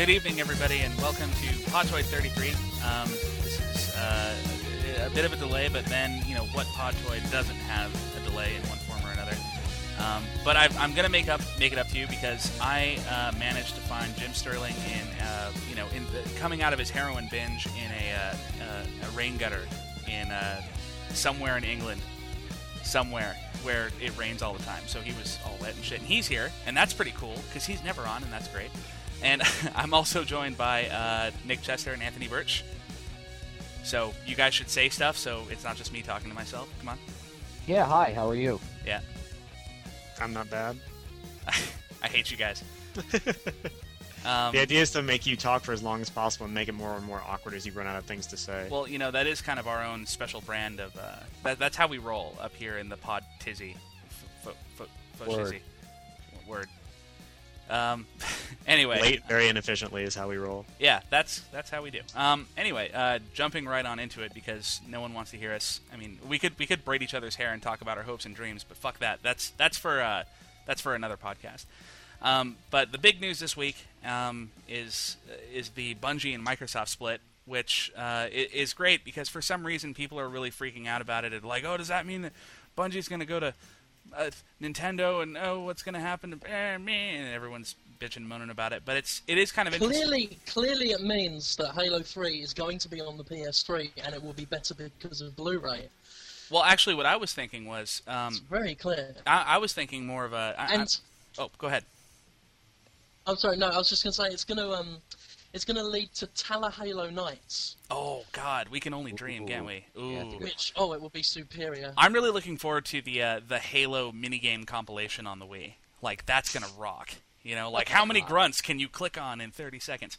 Good evening, everybody, and welcome to Podtoid 33. Um, this is uh, a bit of a delay, but then, you know, what Podtoid doesn't have a delay in one form or another. Um, but I, I'm going to make up make it up to you because I uh, managed to find Jim Sterling in, uh, you know, in the, coming out of his heroin binge in a, uh, uh, a rain gutter in uh, somewhere in England, somewhere where it rains all the time. So he was all wet and shit. And he's here, and that's pretty cool because he's never on, and that's great. And I'm also joined by uh, Nick Chester and Anthony Birch. So you guys should say stuff so it's not just me talking to myself. Come on. Yeah, hi, how are you? Yeah. I'm not bad. I hate you guys. Um, The idea is to make you talk for as long as possible and make it more and more awkward as you run out of things to say. well, you know, that is kind of our own special brand of. Uh, that, that's how we roll up here in the pod tizzy. F- f- f- Word. tizzy. Word. Um, anyway. Late, very inefficiently is how we roll. Yeah, that's that's how we do. Um, anyway, uh, jumping right on into it because no one wants to hear us. I mean, we could we could braid each other's hair and talk about our hopes and dreams, but fuck that. That's that's for uh, that's for another podcast. Um, but the big news this week um, is is the Bungie and Microsoft split, which uh, is great because for some reason people are really freaking out about it. And like, oh, does that mean that Bungie's going to go to uh, Nintendo and oh, what's going to happen to eh, me? And everyone's bitching and moaning about it. But it's it is kind of interesting. Clearly, clearly, it means that Halo 3 is going to be on the PS3, and it will be better because of Blu-ray. Well, actually, what I was thinking was, um, It's very clear. I, I was thinking more of a. I, I- And oh, go ahead. I'm sorry, no, I was just going to say it's going to um, it's going to lead to Tala Halo Nights, Oh God, we can only dream, can't we? Ooh. Yeah, it's a good- which oh, it will be superior. I'm really looking forward to the uh, the Halo minigame compilation on the Wii. Like that's gonna rock. You know, like how many grunts can you click on in 30 seconds?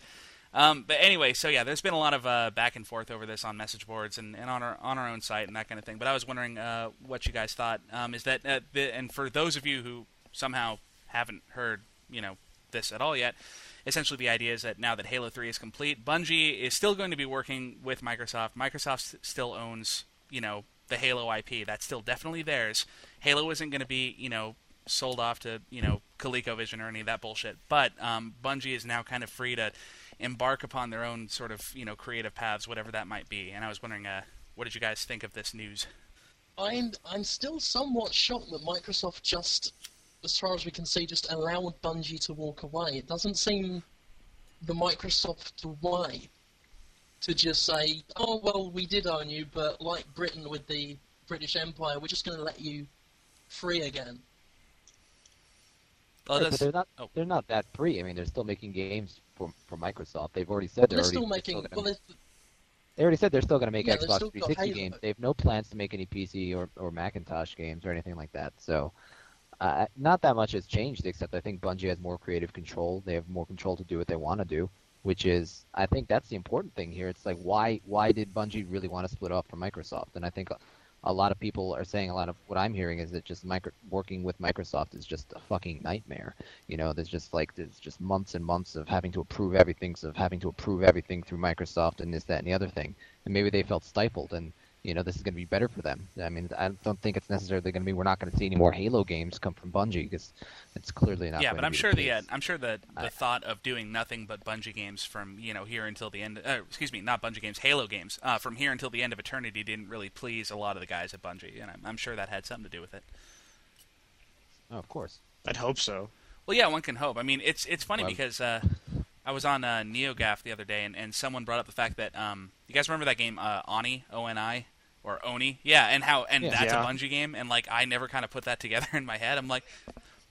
Um, but anyway, so yeah, there's been a lot of uh, back and forth over this on message boards and, and on our on our own site and that kind of thing. But I was wondering uh, what you guys thought. Um, is that uh, the, and for those of you who somehow haven't heard, you know, this at all yet, essentially the idea is that now that Halo 3 is complete, Bungie is still going to be working with Microsoft. Microsoft still owns, you know, the Halo IP. That's still definitely theirs. Halo isn't going to be, you know, sold off to, you know, ColecoVision or any of that bullshit. But um, Bungie is now kind of free to embark upon their own sort of, you know, creative paths, whatever that might be. And I was wondering, uh, what did you guys think of this news? I'm I'm still somewhat shocked that Microsoft just, as far as we can see, just allowed Bungie to walk away. It doesn't seem the Microsoft way to just say, "Oh well, we did own you, but like Britain with the British Empire, we're just going to let you free again." Oh, well, Right, that's- they're not oh. they're not that free. I mean, they're still making games for for Microsoft. They've already said they're, They're already still making. gonna Well, make, they already said they're still going to make Yeah, Xbox still 360 games. They have no plans to make any PC or or Macintosh games or anything like that. So. Uh, not that much has changed, except I think Bungie has more creative control. They have more control to do what they want to do, which is, I think that's the important thing here. It's like, why, why did Bungie really want to split off from Microsoft? And I think a, lot of people are saying a lot of what I'm hearing is that just micro, working with Microsoft is just a fucking nightmare. You know, there's just like there's just months and months of having to approve everything, of having to approve everything through Microsoft and this, that, and the other thing. And maybe they felt stifled, and you know, this is going to be better for them. I mean, I don't think it's necessarily going to be. We're not going to see any more Halo games come from Bungie because it's clearly not. yeah, going but to I'm be sure the, the uh, case. I'm sure the the I- thought of doing nothing but Bungie games from you know here until the end. Uh, excuse me, not Bungie games, Halo games uh, from here until the end of eternity didn't really please a lot of the guys at Bungie, and I'm, I'm sure that had something to do with it. Oh, of course. I'd hope so. Well, yeah, one can hope. I mean, it's it's funny Well- because uh, I was on uh, NeoGAF the other day, and, and someone brought up the fact that um, you guys remember that game uh, Oni O N I or Oni, yeah, and how and Yeah. that's Yeah. a Bungie game, and like I never kind of put that together in my head. I'm like,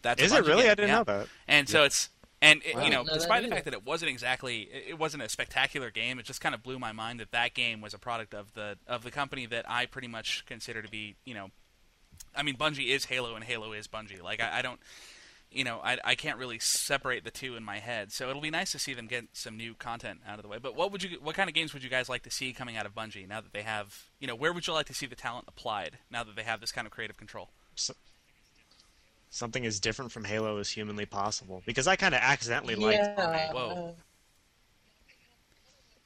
that's a Is it really? game. I didn't Yeah. know that. And so it's and it, Wow. you know, No, despite the either. fact that it wasn't exactly it wasn't a spectacular game, it just kind of blew my mind that that game was a product of the of the company that I pretty much consider to be, you know, I mean, Bungie is Halo and Halo is Bungie. Like I, I don't, you know, I, I can't really separate the two in my head. So it'll be nice to see them get some new content out of the way. But what would you, what kind of games would you guys like to see coming out of Bungie now that they have, you know, where would you like to see the talent applied now that they have this kind of creative control? Something as different from Halo as humanly possible. Because I kind of accidentally liked yeah. Whoa.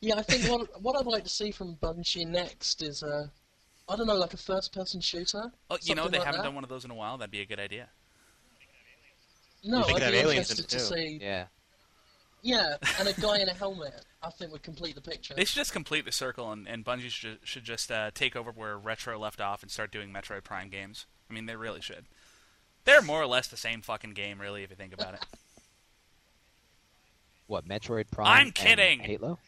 Yeah, I think what what I'd like to see from Bungie next is uh, I don't know, like a first-person shooter. Oh, you know, they like haven't that. done one of those in a while. That'd be a good idea. No, I'd be interested to too. see. Yeah. Yeah, and a guy in a helmet, I think would complete the picture. They should just complete the circle, and, and Bungie should, should just uh, take over where Retro left off and start doing Metroid Prime games. I mean, they really should. They're more or less the same fucking game, really, if you think about it. What Metroid Prime? I'm and kidding. Halo.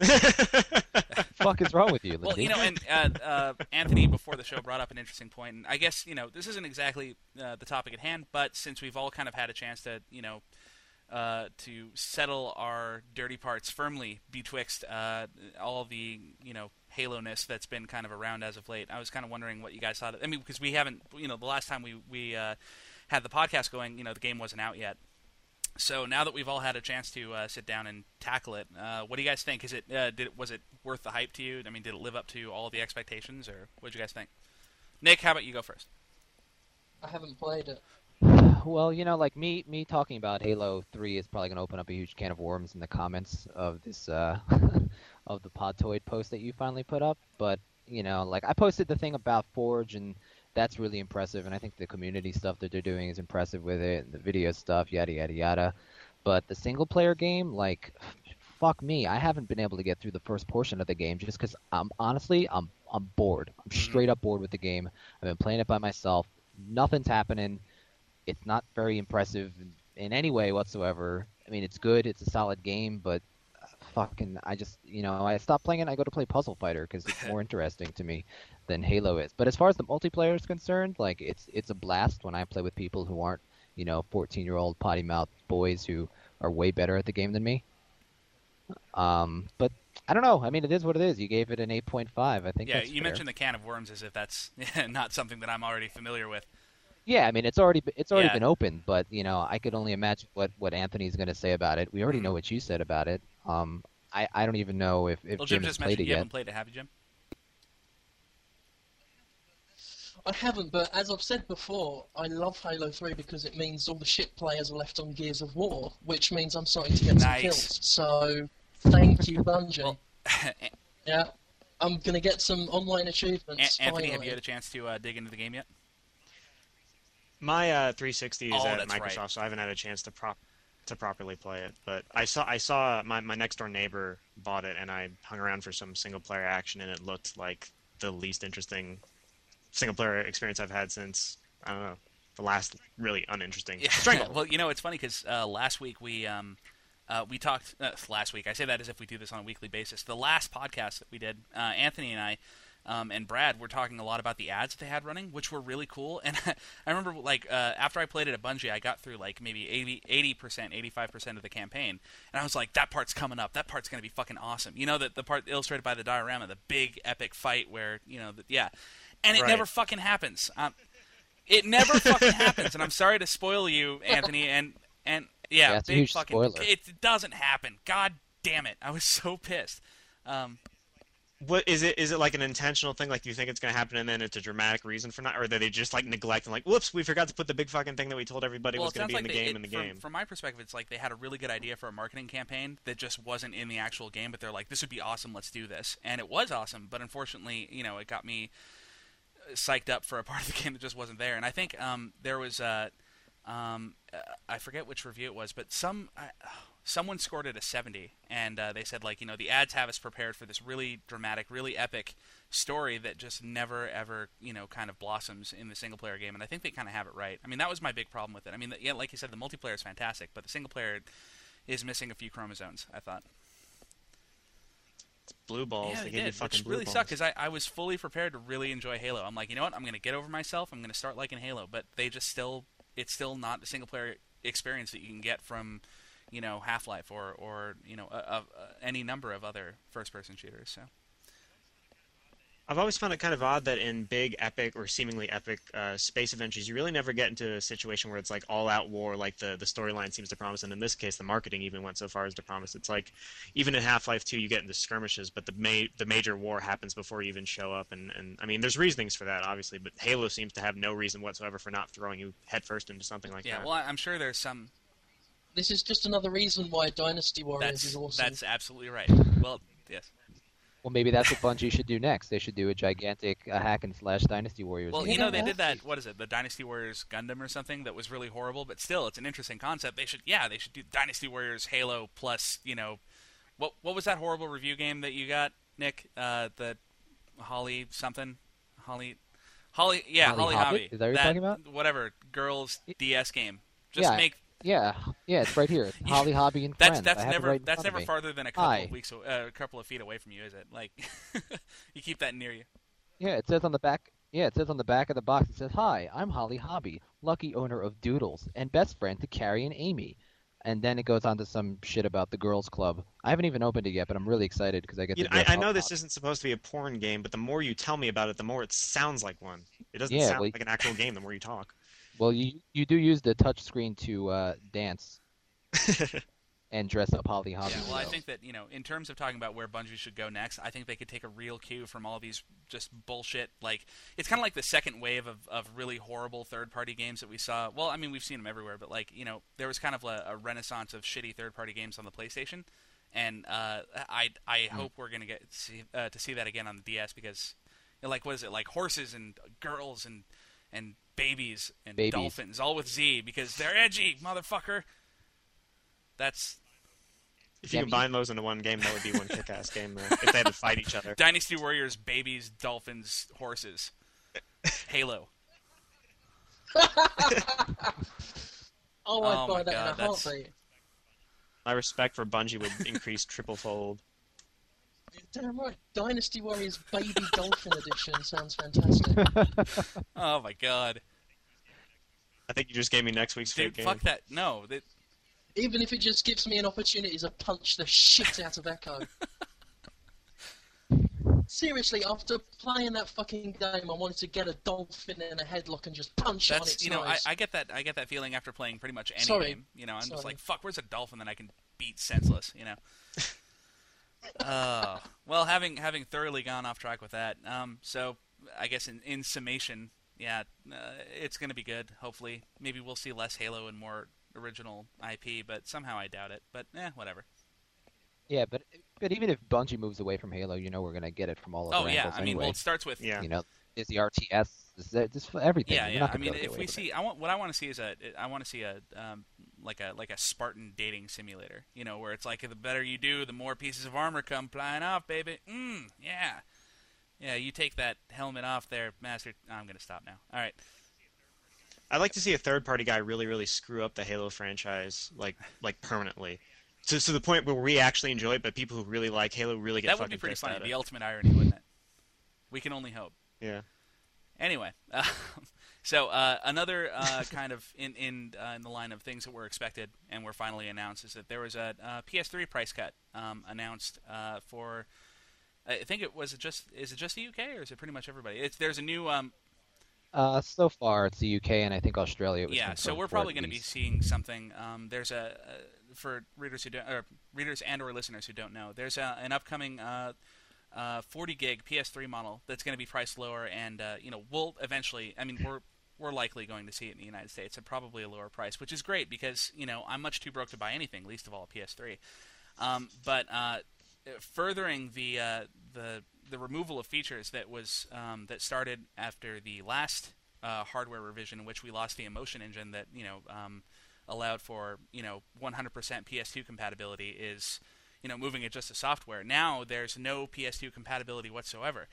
fuck is wrong with you, Well, you know, and uh, uh, Anthony before the show brought up an interesting point, and I guess you know this isn't exactly uh, the topic at hand, but since we've all kind of had a chance to, you know, uh, to settle our dirty parts firmly betwixt uh, all the you know Halo-ness that's been kind of around as of late, I was kind of wondering what you guys thought. Of, I mean, because we haven't, you know, the last time we we uh, had the podcast going, you know, the game wasn't out yet. So now that we've all had a chance to uh, sit down and tackle it, uh, what do you guys think? Is it uh, did it, was it worth the hype to you? I mean, did it live up to all the expectations, or what did you guys think? Nick, how about you go first? I haven't played it. Well, you know, like me, me talking about Halo Three is probably going to open up a huge can of worms in the comments of this, uh, of the Podtoid post that you finally put up. But you know, like I posted the thing about Forge, and that's really impressive. And I think the community stuff that they're doing is impressive with it, and the video stuff, yada yada yada. But the single player game, like, fuck me, I haven't been able to get through the first portion of the game just because I'm honestly, I'm, I'm bored. I'm straight up bored with the game. I've been playing it by myself. Nothing's happening. It's not very impressive in, in any way whatsoever. I mean, it's good. It's a solid game, but uh, fucking, I just, you know, I stop playing it. I go to play Puzzle Fighter because it's more interesting to me than Halo is. But as far as the multiplayer is concerned, like it's it's a blast when I play with people who aren't, you know, 14 year old potty mouth boys who are way better at the game than me. Um, but I don't know. I mean, it is what it is. You gave it an 8.5. I think. Yeah, you fair. mentioned the can of worms as if that's not something that I'm already familiar with. Yeah, I mean, it's already it's already Yeah. been opened, but you know, I could only imagine what what Anthony's going to say about it. We already Mhm. know what you said about it. Um, I I don't even know if if well, Jim Jim has just played mentioned it you yet. haven't played it, have you, Jim? I haven't, but as I've said before, I love Halo 3 because it means all the shit players are left on Gears of War, which means I'm starting to get some Nice. kills. So, thank you, Bungie. Yeah, I'm gonna get some online An- achievements. Anthony, have you had a chance to uh, dig into the game yet? My uh, 360 is Oh, at Microsoft, right. so I haven't had a chance to prop to properly play it. But I saw I saw my, my next door neighbor bought it, and I hung around for some single player action, and it looked like the least interesting single player experience I've had since I don't know the last really uninteresting Yeah. Strangle. well, you know, it's funny because uh, last week we um, uh, we talked uh, last week. I say that as if we do this on a weekly basis. The last podcast that we did, uh, Anthony and I. Um, and Brad were talking a lot about the ads that they had running, which were really cool. And I remember, like, uh, after I played it at Bungie, I got through like maybe 80 percent, eighty five percent of the campaign, and I was like, "That part's coming up. That part's gonna be fucking awesome." You know, that the part illustrated by the diorama, the big epic fight where you know, the, yeah, and it Right. never fucking happens. Um, it never fucking happens, and I'm sorry to spoil you, Anthony, and and yeah, Yeah, big fucking. spoiler. It doesn't happen. God damn it! I was so pissed. Um, What is it? Is it like an intentional thing? Like you think it's going to happen, and then it's a dramatic reason for not, or that they just like neglect and like, whoops, we forgot to put the big fucking thing that we told everybody well, was going to be like in the they, game it, in the from, game. From my perspective, it's like they had a really good idea for a marketing campaign that just wasn't in the actual game, but they're like, "This would be awesome. Let's do this," and it was awesome. But unfortunately, you know, it got me psyched up for a part of the game that just wasn't there. And I think um, there was, uh, um, uh, I forget which review it was, but some. I, Someone scored it a 70, and uh, they said like you know the ads have us prepared for this really dramatic, really epic story that just never ever you know kind of blossoms in the single player game, and I think they kind of have it right. I mean that was my big problem with it. I mean the, yeah, like you said, the multiplayer is fantastic, but the single player is missing a few chromosomes. I thought. Blue balls. Yeah, they they gave you did, fucking which really balls. sucked because I, I was fully prepared to really enjoy Halo. I'm like, you know what? I'm going to get over myself. I'm going to start liking Halo, but they just still, it's still not the single player experience that you can get from, you know, Half Life or or you know, a, a, a, any number of other first person shooters. So. I've always found it kind of odd that in big, epic, or seemingly epic uh, space adventures, you really never get into a situation where it's like all-out war, like the the storyline seems to promise. And in this case, the marketing even went so far as to promise. It's like even in Half-Life 2, you get into skirmishes, but the ma- the major war happens before you even show up. And, and I mean, there's reasonings for that, obviously, but Halo seems to have no reason whatsoever for not throwing you headfirst into something like Yeah, that. Yeah, well, I- I'm sure there's some. This is just another reason why Dynasty Warriors That's is awesome. that's absolutely right. Well, yes. Well, maybe that's what Bungie should do next. They should do a gigantic uh, hack and slash Dynasty Warriors. Well, game. you know they did that. What is it? The Dynasty Warriors Gundam or something that was really horrible, but still, it's an interesting concept. They should, yeah, they should do Dynasty Warriors Halo plus, you know, what what was that horrible review game that you got, Nick? Uh, the Holly something, Holly, Holly, yeah, Holly Holly, Hobbit? Hobbie. Is that what you're talking about? Whatever, girls DS game. Just Yeah, make yeah, yeah, it's right here. It's Holly Hobbie and that's friends. that's I have it never right that's never farther than a couple Hi. of weeks, uh, a couple of feet away from you, is it? Like, you keep that near you. Yeah, it says on the back. Yeah, it says on the back of the box. It says, "Hi, I'm Holly Hobbie, lucky owner of Doodles and best friend to Carrie and Amy." And then it goes on to some shit about the girls' club. I haven't even opened it yet, but I'm really excited because I get You to. know, I, I know this on it. isn't supposed to be a porn game, but the more you tell me about it, the more it sounds like one. It doesn't Yeah, sound well- like an actual game the more you talk. Well, you you do use the touch screen to uh, dance and dress up Holly Hobbie. Yeah, well, I think that you know, in terms of talking about where Bungie should go next, I think they could take a real cue from all these just bullshit. Like it's kind of like the second wave of, of really horrible third-party games that we saw. Well, I mean, we've seen them everywhere, but like you know, there was kind of a, a renaissance of shitty third-party games on the PlayStation, and uh, I I Hmm. hope we're gonna get see, uh, to see that again on the DS because, you know, like, what is it like horses and girls and and babies and Babies. dolphins, all with Z because they're edgy, motherfucker. That's If you Yeah, combine those into one game, that would be one kick-ass game. Though, if they had to fight each other. Dynasty Warriors, babies, dolphins, horses. Halo. Oh, Oh I'd my that God, in a that's- heartbeat. My respect for Bungie would increase triple fold. Damn right. Dynasty Warriors Baby Dolphin Edition sounds fantastic. Oh my god. I think you just gave me next week's Dude, fake game. fuck that. No. That, Even if it just gives me an opportunity to punch the shit out of Ecco. Seriously, after playing that fucking game, I wanted to get a dolphin in a headlock and just punch it on that's its you know. I, I get that I get that feeling after playing pretty much any Sorry. game. You know, I'm just like, fuck, where's a dolphin that I can beat senseless, you know? Uh, well, having having thoroughly gone off track with that, um, so I guess in, in summation, yeah, uh, it's going to be good. Hopefully, maybe we'll see less Halo and more original IP, but somehow I doubt it. But eh, whatever. Yeah, but but even if Bungie moves away from Halo, you know we're gonna get it from all of Oh yeah, I mean, anyway. well, it starts with Yeah. You know, is the RTS, is that just for everything. Yeah, You're yeah. not I mean, able to get if we with see, I want what I want to see is a, I want to see a, um, like a like a Spartan dating simulator. You know, where it's like the better you do, the more pieces of armor come flying off, baby. Mm, yeah, yeah. You take that helmet off there, master. I'm gonna stop now. All right. I'd like to see a third-party guy really, really screw up the Halo franchise, like, like permanently, to to the point where we actually enjoy it, but people who really like Halo really get that would be pretty funny. The ultimate irony, wouldn't it? We can only hope. Yeah. Anyway, uh, so uh, another uh, kind of in in uh, in the line of things that were expected and were finally announced is that there was a, uh PS3 price cut um, announced uh, for. I think it was it just is it just the UK or is it pretty much everybody? It's there's a new um, Uh, so far it's the UK and I think Australia. Was yeah, so we're probably going to be seeing something. Um, there's a uh, for readers who don't, or readers and or listeners who don't know, there's a, an upcoming uh, uh, 40 gig PS3 model that's going to be priced lower, and uh, you know we'll eventually. I mean, we're we're likely going to see it in the United States at probably a lower price, which is great because you know I'm much too broke to buy anything, least of all a PS3. Um, but uh, furthering the uh, the the removal of features that was um, that started after the last uh, hardware revision, in which we lost the emotion engine that you know um, allowed for you know 100% PS2 compatibility, is you know moving it just to software. Now there's no PS2 compatibility whatsoever,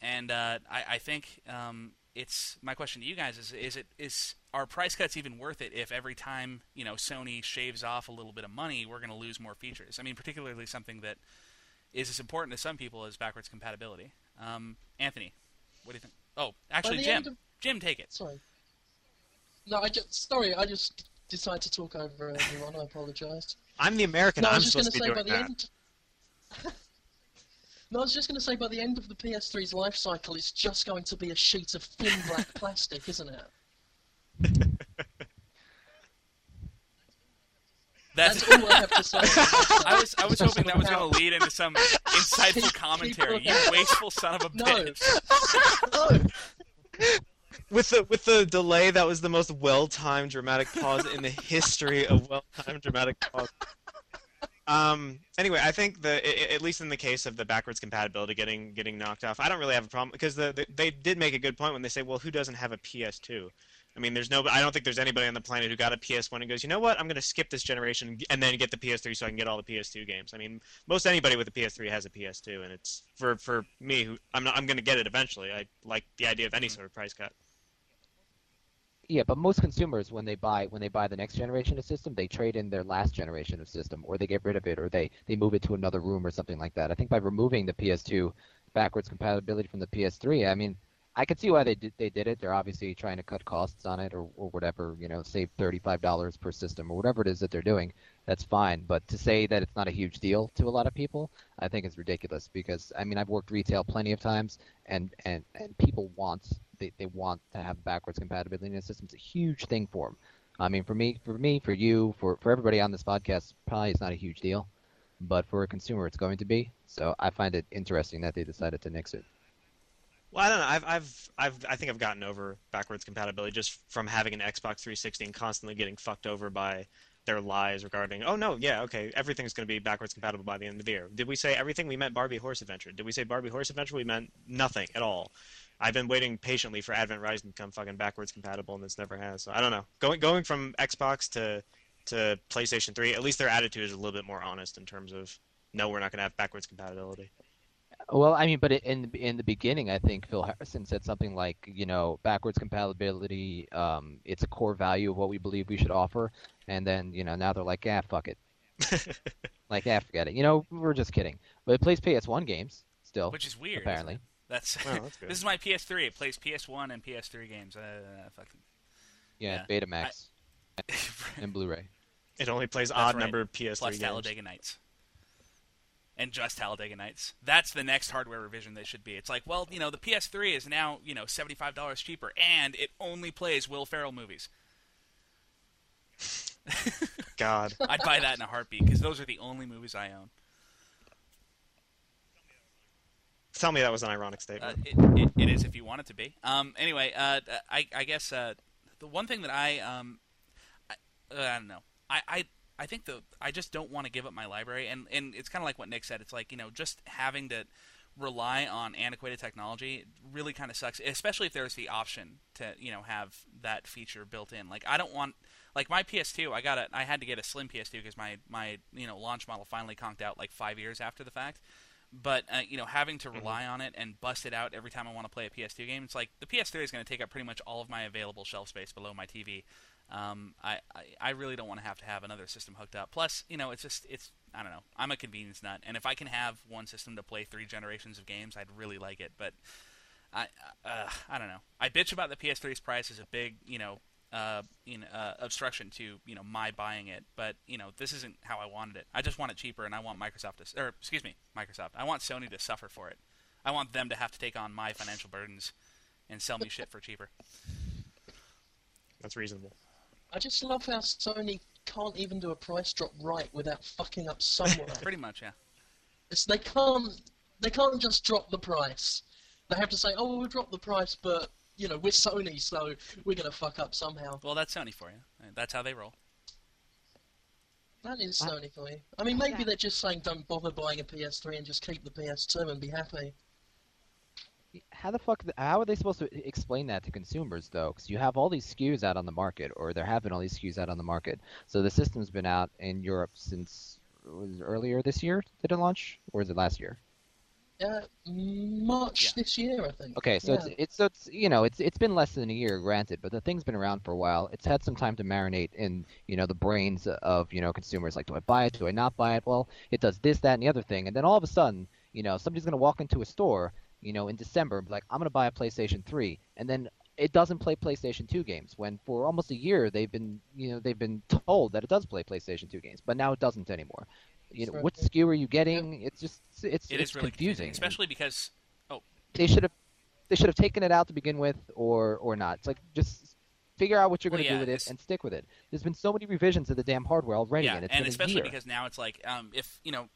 and uh, I, I think um, it's my question to you guys is is it is are price cuts even worth it if every time you know Sony shaves off a little bit of money we're going to lose more features? I mean, particularly something that is as important to some people as backwards compatibility. Um, Anthony, what do you think? Oh, actually, Jim. of- Jim, take it. Sorry. No, I just sorry. I just decided to talk over everyone. I apologise. I'm the American. No, I I'm was just supposed going to to be say doing by the that. end. no, I was just going to say by the end of the PS3's life cycle, it's just going to be a sheet of thin black plastic, isn't it? That's. That's all I have to say. I was I was hoping that was going to lead into some insightful Keep- keep commentary. You wasteful son of a No. bitch. no, With the with the delay, that was the most well-timed dramatic pause in the history of well-timed dramatic pause. Um. Anyway, I think the at least in the case of the backwards compatibility getting getting knocked off, I don't really have a problem because the, the they did make a good point when they say, well, who doesn't have a PS2? I mean, there's no. I don't think there's anybody on the planet who got a PS1 and goes, you know what? I'm going to skip this generation and then get the PS3 so I can get all the PS2 games. I mean, most anybody with a PS3 has a PS2, and it's for for me who I'm not. I'm going to get it eventually. I like the idea of any sort of price cut. Yeah, but most consumers when they buy when they buy the next generation of system, they trade in their last generation of system, or they get rid of it, or they they move it to another room or something like that. I think by removing the PS2 backwards compatibility from the PS3, I mean, I could see why they did they did it. They're obviously trying to cut costs on it, or or whatever, you know, save thirty five dollars per system, or whatever it is that they're doing. That's fine, but to say that it's not a huge deal to a lot of people, I think is ridiculous. Because I mean, I've worked retail plenty of times, and and and people want they, they want to have backwards compatibility in the system. It's a huge thing for them. I mean, for me, for me, for you, for for everybody on this podcast, probably it's not a huge deal, but for a consumer, it's going to be. So I find it interesting that they decided to nix it. Well, I don't know. I've, I've, I've, I think I've gotten over backwards compatibility just from having an Xbox 360 and constantly getting fucked over by their lies regarding, oh no, yeah, okay, everything's going to be backwards compatible by the end of the year. Did we say everything? We meant Barbie Horse Adventure. Did we say Barbie Horse Adventure? We meant nothing at all. I've been waiting patiently for Advent Rising to become fucking backwards compatible, and this never has. So I don't know. Going going from Xbox to to PlayStation 3, at least their attitude is a little bit more honest in terms of, no, we're not going to have backwards compatibility. Well, I mean, but in in the beginning, I think Phil Harrison said something like, you know, backwards compatibility. Um, it's a core value of what we believe we should offer, and then you know now they're like, yeah, fuck it, like yeah, forget it. You know, we're just kidding. But it plays PS1 games still, which is weird. isn't apparently. It? That's, Oh, that's good. this is my PS3. It plays PS1 and PS3 games. Uh, fucking Yeah, Yeah. Betamax and Blu-ray. It only plays That's odd right. number PS3 plus games. Talladega Nights. And just Talladega Nights. That's the next hardware revision they should be. It's like, well, you know, the PS3 is now, you know, seventy-five dollars cheaper, and it only plays Will Ferrell movies. God. I'd buy that in a heartbeat because those are the only movies I own. Tell me that was an ironic Uh, statement. it, it, it is if you want it to be. Um, anyway, uh, I, I guess uh, the one thing that I, um, I, uh, I don't know. I, I, I think the I just don't want to give up my library, and, and it's kind of like what Nick said. It's like you know just having to rely on antiquated technology really kind of sucks, especially if there's the option to you know have that feature built in. Like I don't want like my PS2. I got a I had to get a slim PS2 because my my you know launch model finally conked out like five years after the fact but uh, you know having to rely on it and bust it out every time I want to play a PS2 game, it's like the PS3 is going to take up pretty much all of my available shelf space below my TV. Um, I, I I really don't want to have to have another system hooked up. Plus, you know, it's just it's I don't know. I'm a convenience nut, and if I can have one system to play three generations of games, I'd really like it. But I uh, I don't know. I bitch about the PS3's price as a big you know uh, you know, uh, obstruction to you know my buying it. But you know this isn't how I wanted it. I just want it cheaper, and I want Microsoft to, or excuse me, Microsoft. I want Sony to suffer for it. I want them to have to take on my financial burdens and sell me shit for cheaper. That's reasonable. I just love how Sony can't even do a price drop right without fucking up somewhere. Pretty much, yeah. it's, they can't they can't just drop the price. They have to say, "Oh, we'll drop the price, but you know we're Sony, so we're gonna fuck up somehow." Well, that's Sony for you. That's how they roll. That is Sony for you. I mean, maybe they're just saying, "Don't bother buying a PS3 and just keep the PS2 and be happy." How the fuck? How are they supposed to explain that to consumers though? Because you have all these SKUs out on the market, or there have been all these SKUs out on the market. So the system's been out in Europe since was earlier this year. Did it launch, or is it last year? Uh, March Yeah. this year, I think. Okay, so Yeah. it's it's so it's you know it's it's been less than a year, granted, but the thing's been around for a while. It's had some time to marinate in you know the brains of you know consumers. Like, do I buy it? Do I not buy it? Well, it does this, that, and the other thing, and then all of a sudden, you know, somebody's gonna walk into a store, you know, in December, and be like, I'm gonna buy a PlayStation 3, and then it doesn't play PlayStation 2 games. When for almost a year they've been you know they've been told that it does play PlayStation 2 games, but now it doesn't anymore. You know, what SKU are you getting? It's just it's It it's is really confusing. especially because oh, they should have they should have taken it out to begin with or or not. It's like just figure out what you're Well, going to yeah, do with it's- it and stick with it. There's been so many revisions of the damn hardware already, yeah, and it's and been especially a year. because now it's like um, if you know,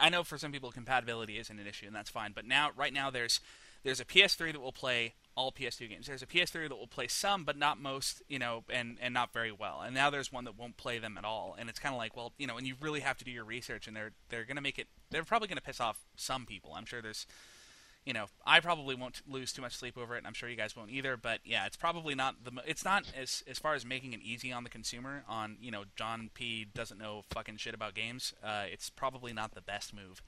I know for some people compatibility isn't an issue, and that's fine. But now, right now, there's there's a PS3 that will play all PS2 games. There's a PS3 that will play some, but not most, you know, and and not very well. And now there's one that won't play them at all. And it's kind of like, well, you know, and you really have to do your research, and they're they're going to make it. They're probably going to piss off some people. I'm sure there's, you know, I probably won't lose too much sleep over it, and I'm sure you guys won't either. But yeah, it's probably not the. It's not as as far as making it easy on the consumer. On you know, John P doesn't know fucking shit about games. Uh, it's probably not the best move.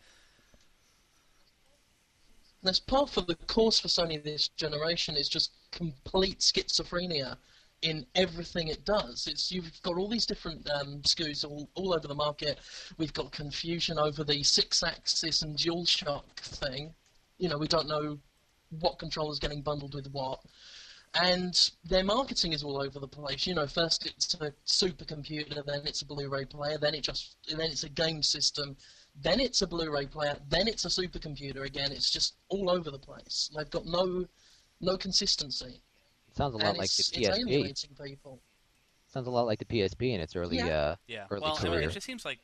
That's part of the course for Sony this generation is just complete schizophrenia in everything it does. It's you've got all these different um, SKUs all, all over the market. We've got confusion over the six-axis and DualShock thing. You know, we don't know what controller's getting bundled with what. And their marketing is all over the place. You know, first it's a supercomputer, then it's a Blu-ray player, then it just, then it's a game system, then it's a Blu-ray player, then it's a supercomputer again. It's just all over the place. They've got no, no consistency, It sounds a lot and like it's, the it's PSP. alienating people. Sounds a lot like the PSP in its early, Yeah. uh, Yeah. Early well, I mean, career. it just seems like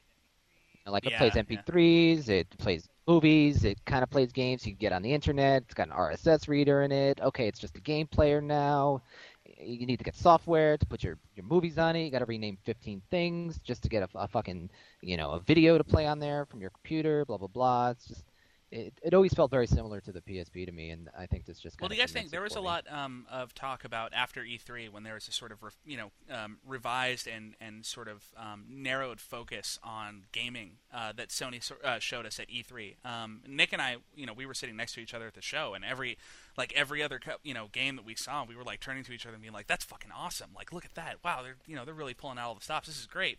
like it plays. MP3s, it plays movies, it kind of plays games you can get on the internet. It's got an RSS reader in it. Okay, it's just a game player now. You need to get software to put your, your movies on it. You got to rename 15 things just to get a, a fucking you know a video to play on there from your computer. Blah blah blah. It's just it, it always felt very similar to the PSP to me, and I think this just Well, do you guys think there was a me. lot um, of talk about after E3 when there was a sort of re- you know um, revised and and sort of um, narrowed focus on gaming uh, that Sony so- uh, showed us at E3. Um, Nick and I, you know, we were sitting next to each other at the show, and every like every other you know game that we saw, we were like turning to each other and being like, "That's fucking awesome! Like, look at that! Wow, they're you know they're really pulling out all the stops. This is great."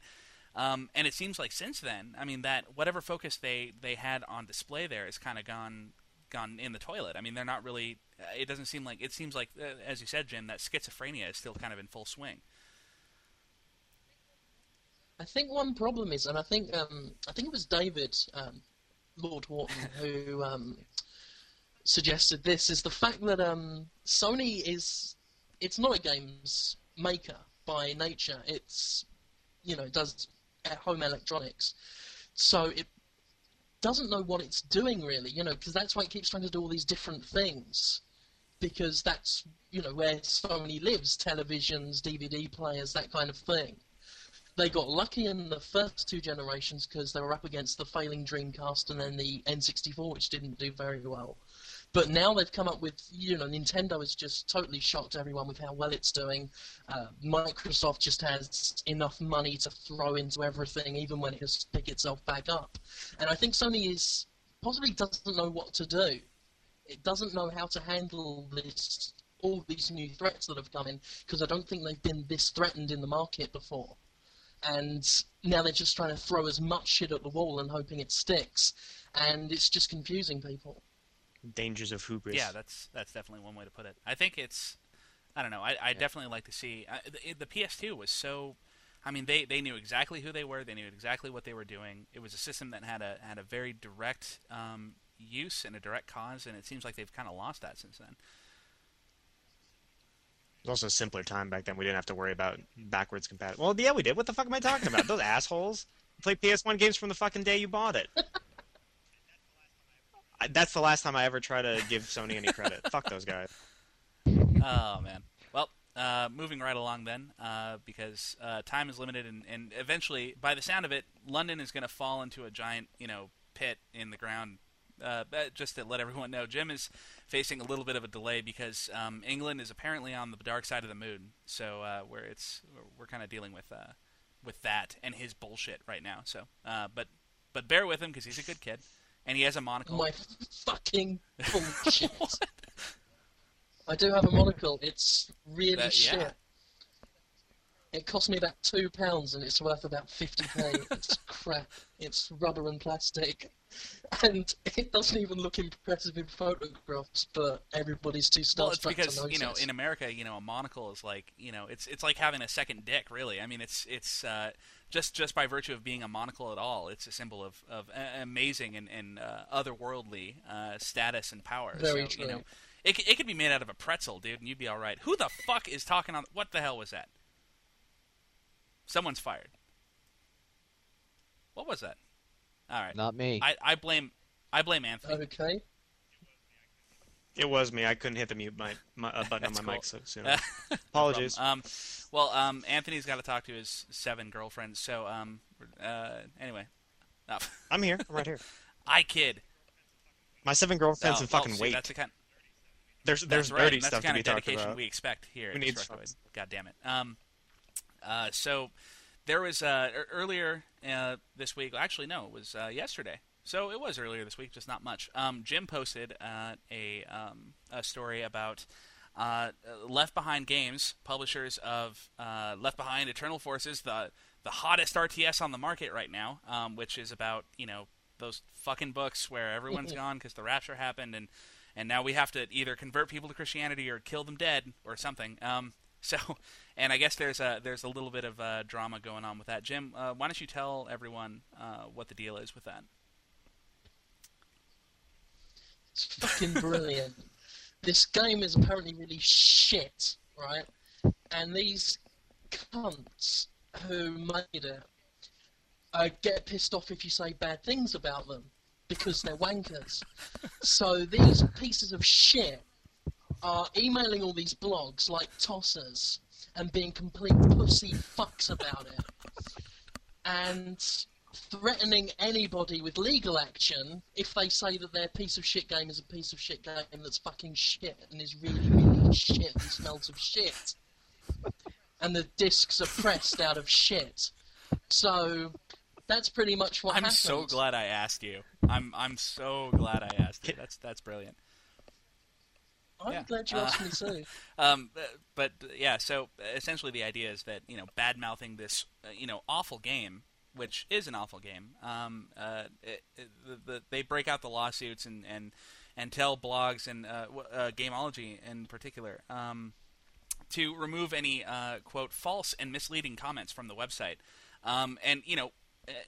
Um, and it seems like since then, I mean, that whatever focus they, they had on display there has kind of gone gone in the toilet. I mean, they're not really. Uh, it doesn't seem like it seems like, uh, as you said, Jim, that schizophrenia is still kind of in full swing. I think one problem is, and I think um, I think it was David um, Lord Wharton who um, suggested this, is the fact that um, Sony is it's not a games maker by nature. It's you know it does at home electronics, so it doesn't know what it's doing really. You know because that's why it keeps trying to do all these different things. Because that's you know where Sony lives, televisions, DVD players, that kind of thing they got lucky in the first two generations because they were up against the failing Dreamcast and then the N64, which didn't do very well. But now they've come up with, you know, Nintendo has just totally shocked everyone with how well it's doing. Uh, Microsoft just has enough money to throw into everything, even when it has to pick itself back up. And I think Sony is possibly doesn't know what to do. It doesn't know how to handle this, all these new threats that have come in, because I don't think they've been this threatened in the market before and now they're just trying to throw as much shit at the wall and hoping it sticks, and it's just confusing people. Dangers of hubris. Yeah, that's that's definitely one way to put it. I think it's. I don't know. I I definitely like to see I, the, the PS2 was so. I mean, they, they knew exactly who they were. They knew exactly what they were doing. It was a system that had a had a very direct um, use and a direct cause, and it seems like they've kind of lost that since then. It was also a simpler time back then. We didn't have to worry about backwards compatible. Well, yeah, we did. What the fuck am I talking about? Those assholes. You play PS1 games from the fucking day you bought it. That's the last time I ever try to give Sony any credit. fuck those guys. Oh man. Well, uh, moving right along then, uh, because uh, time is limited, and, and eventually, by the sound of it, London is going to fall into a giant, you know, pit in the ground. Uh, just to let everyone know, Jim is facing a little bit of a delay because um, England is apparently on the dark side of the moon, so uh, where it's we're kind of dealing with uh, with that and his bullshit right now. So, uh, but but bear with him because he's a good kid, and he has a monocle. My fucking bullshit. I do have a monocle. It's really That- yeah. shit. It cost me about two pounds, and it's worth about fifty p. it's crap. It's rubber and plastic, and it doesn't even look impressive in photographs. But everybody's too Well, it's starstruck because you know in America, you know, a monocle is like you know it's it's like having a second dick, really. I mean, it's it's uh, just just by virtue of being a monocle at all, it's a symbol of of amazing and and uh, otherworldly uh, status and power. Very so, You true. know, it it could be made out of a pretzel, dude, and you'd be all right. Who the fuck is talking on? What the hell was that? Someone's fired. What was that? All right, Not me. I I blame I blame Anthony. Okay. It was me. I couldn't hit the mute my, my uh, button on That's my mic so soon. Apologies. Um, well, um, Anthony's got to talk to his seven girlfriends. So, um, uh, anyway, oh. I'm here. I'm right here. I kid. My seven girlfriends Oh, and fucking well, see, wait. That's the kind. There's there's that's right. dirty and that's stuff the kind to be of dedication about. we expect here. Who at needs God damn it. Um, uh, so there was uh, er- earlier uh, this week. Actually, no, it was uh, yesterday. So it was earlier this week, just not much. Um, Jim posted uh, a um, a story about. Uh, Left Behind Games, publishers of uh, Left Behind, Eternal Forces, the the hottest RTS on the market right now, um, which is about you know those fucking books where everyone's gone because the rapture happened and and now we have to either convert people to Christianity or kill them dead or something. Um, so, and I guess there's a there's a little bit of uh, drama going on with that. Jim, uh, why don't you tell everyone uh, what the deal is with that? It's fucking brilliant. this game is apparently really shit, right? And these cunts who made it uh, get pissed off if you say bad things about them because they're wankers. so these pieces of shit are emailing all these blogs like tossers and being complete pussy fucks about it. And threatening anybody with legal action if they say that their piece of shit game is a piece of shit game that's fucking shit and is really, really shit and smells of shit. And the discs are pressed out of shit. So that's pretty much what I'm happened. so glad I asked you. I'm I'm so glad I asked you. That's that's brilliant. I'm yeah. glad you Uh, asked me too. Um, but yeah, so essentially the idea is that you know bad mouthing this uh, you know awful game, which is an awful game. Um, uh, it, it, the, the, they break out the lawsuits and and and tell blogs and uh, uh, Gameology in particular um, to remove any uh, quote false and misleading comments from the website. Um, and you know,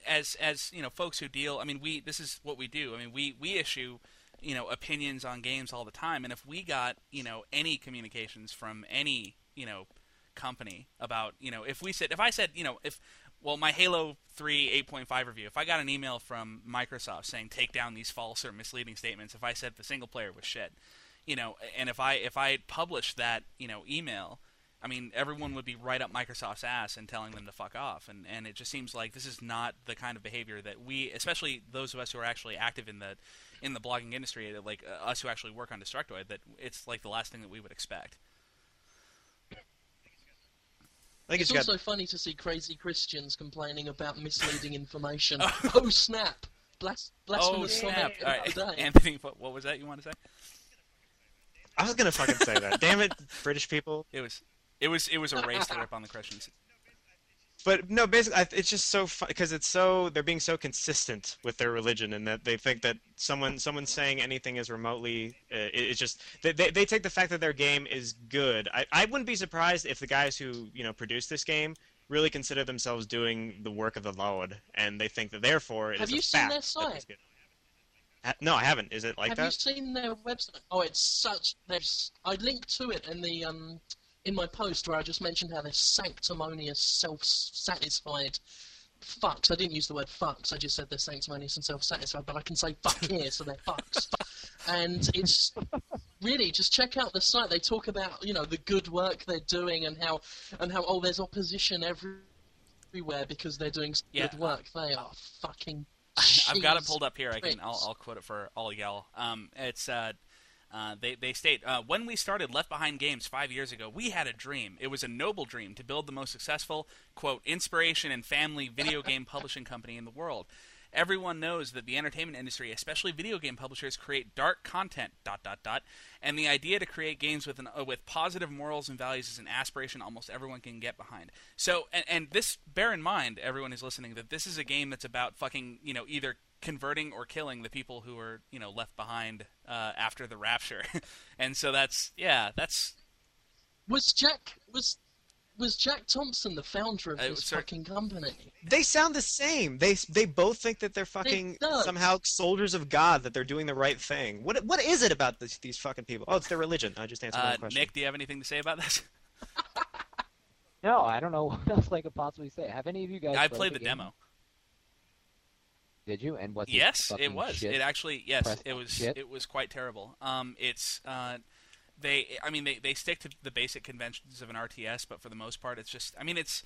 as as you know, folks who deal, I mean, we this is what we do. I mean, we we issue you know opinions on games all the time and if we got you know any communications from any you know company about you know if we said if i said you know if well my halo 3 8.5 review if i got an email from microsoft saying take down these false or misleading statements if i said the single player was shit you know and if i if i published that you know email I mean, everyone would be right up Microsoft's ass and telling them to fuck off, and and it just seems like this is not the kind of behavior that we, especially those of us who are actually active in the in the blogging industry, like uh, us who actually work on Destructoid, that it's like the last thing that we would expect. I think It's it's got also funny to see crazy Christians complaining about misleading information. Oh. oh snap! Blas- oh snap! topic All of right, the day. Anthony, what, what was that you want to say? I was gonna fucking say that. Damn it, British people. It was it was it was a race to rip on the Christians. But no, basically, it's just so fun because it's so they're being so consistent with their religion, and that they think that someone someone saying anything is remotely, uh, it- it's just they, they they take the fact that their game is good. I I wouldn't be surprised if the guys who you know produced this game really consider themselves doing the work of the Lord, and they think that therefore it is Have a you seen fact their site? No, I haven't. Is it like Have that? Have you seen their website? Oh, it's such. There's. I linked to it in the um in my post where I just mentioned how they're sanctimonious, self-satisfied fucks. I didn't use the word fucks. I just said they're sanctimonious and self-satisfied. But I can say fuck here, so they're fucks. And it's really just check out the site. They talk about you know the good work they're doing and how and how oh there's opposition every, everywhere because they're doing Yeah. good work. They are fucking. I've got it pulled up here. I can. I'll, I'll quote it for all y'all. Um, it's uh, uh, they they state uh, when we started Left Behind Games five years ago, we had a dream. It was a noble dream to build the most successful quote inspiration and family video game publishing company in the world. Everyone knows that the entertainment industry, especially video game publishers, create dark content. Dot dot dot. And the idea to create games with an uh, with positive morals and values is an aspiration almost everyone can get behind. So, and, and this, bear in mind, everyone who's listening, that this is a game that's about fucking, you know, either converting or killing the people who are, you know, left behind uh, after the rapture. and so that's, yeah, that's Was Jack was was Jack Thompson the founder of Uh, this sir- fucking company? They sound the same. They they both think that they're fucking does. somehow soldiers of God, that they're doing the right thing. What what is it about this, these fucking people? Oh, it's their religion. I just answered uh, one question. Nick. Do you have anything to say about this? No, I don't know what else I could possibly say. Have any of you guys? I played the game? demo. Did you? And what's yes, it was. It actually yes, it was. Shit? It was quite terrible. Um, it's uh, they. I mean, they they stick to the basic conventions of an RTS, but for the most part, it's just. I mean, it's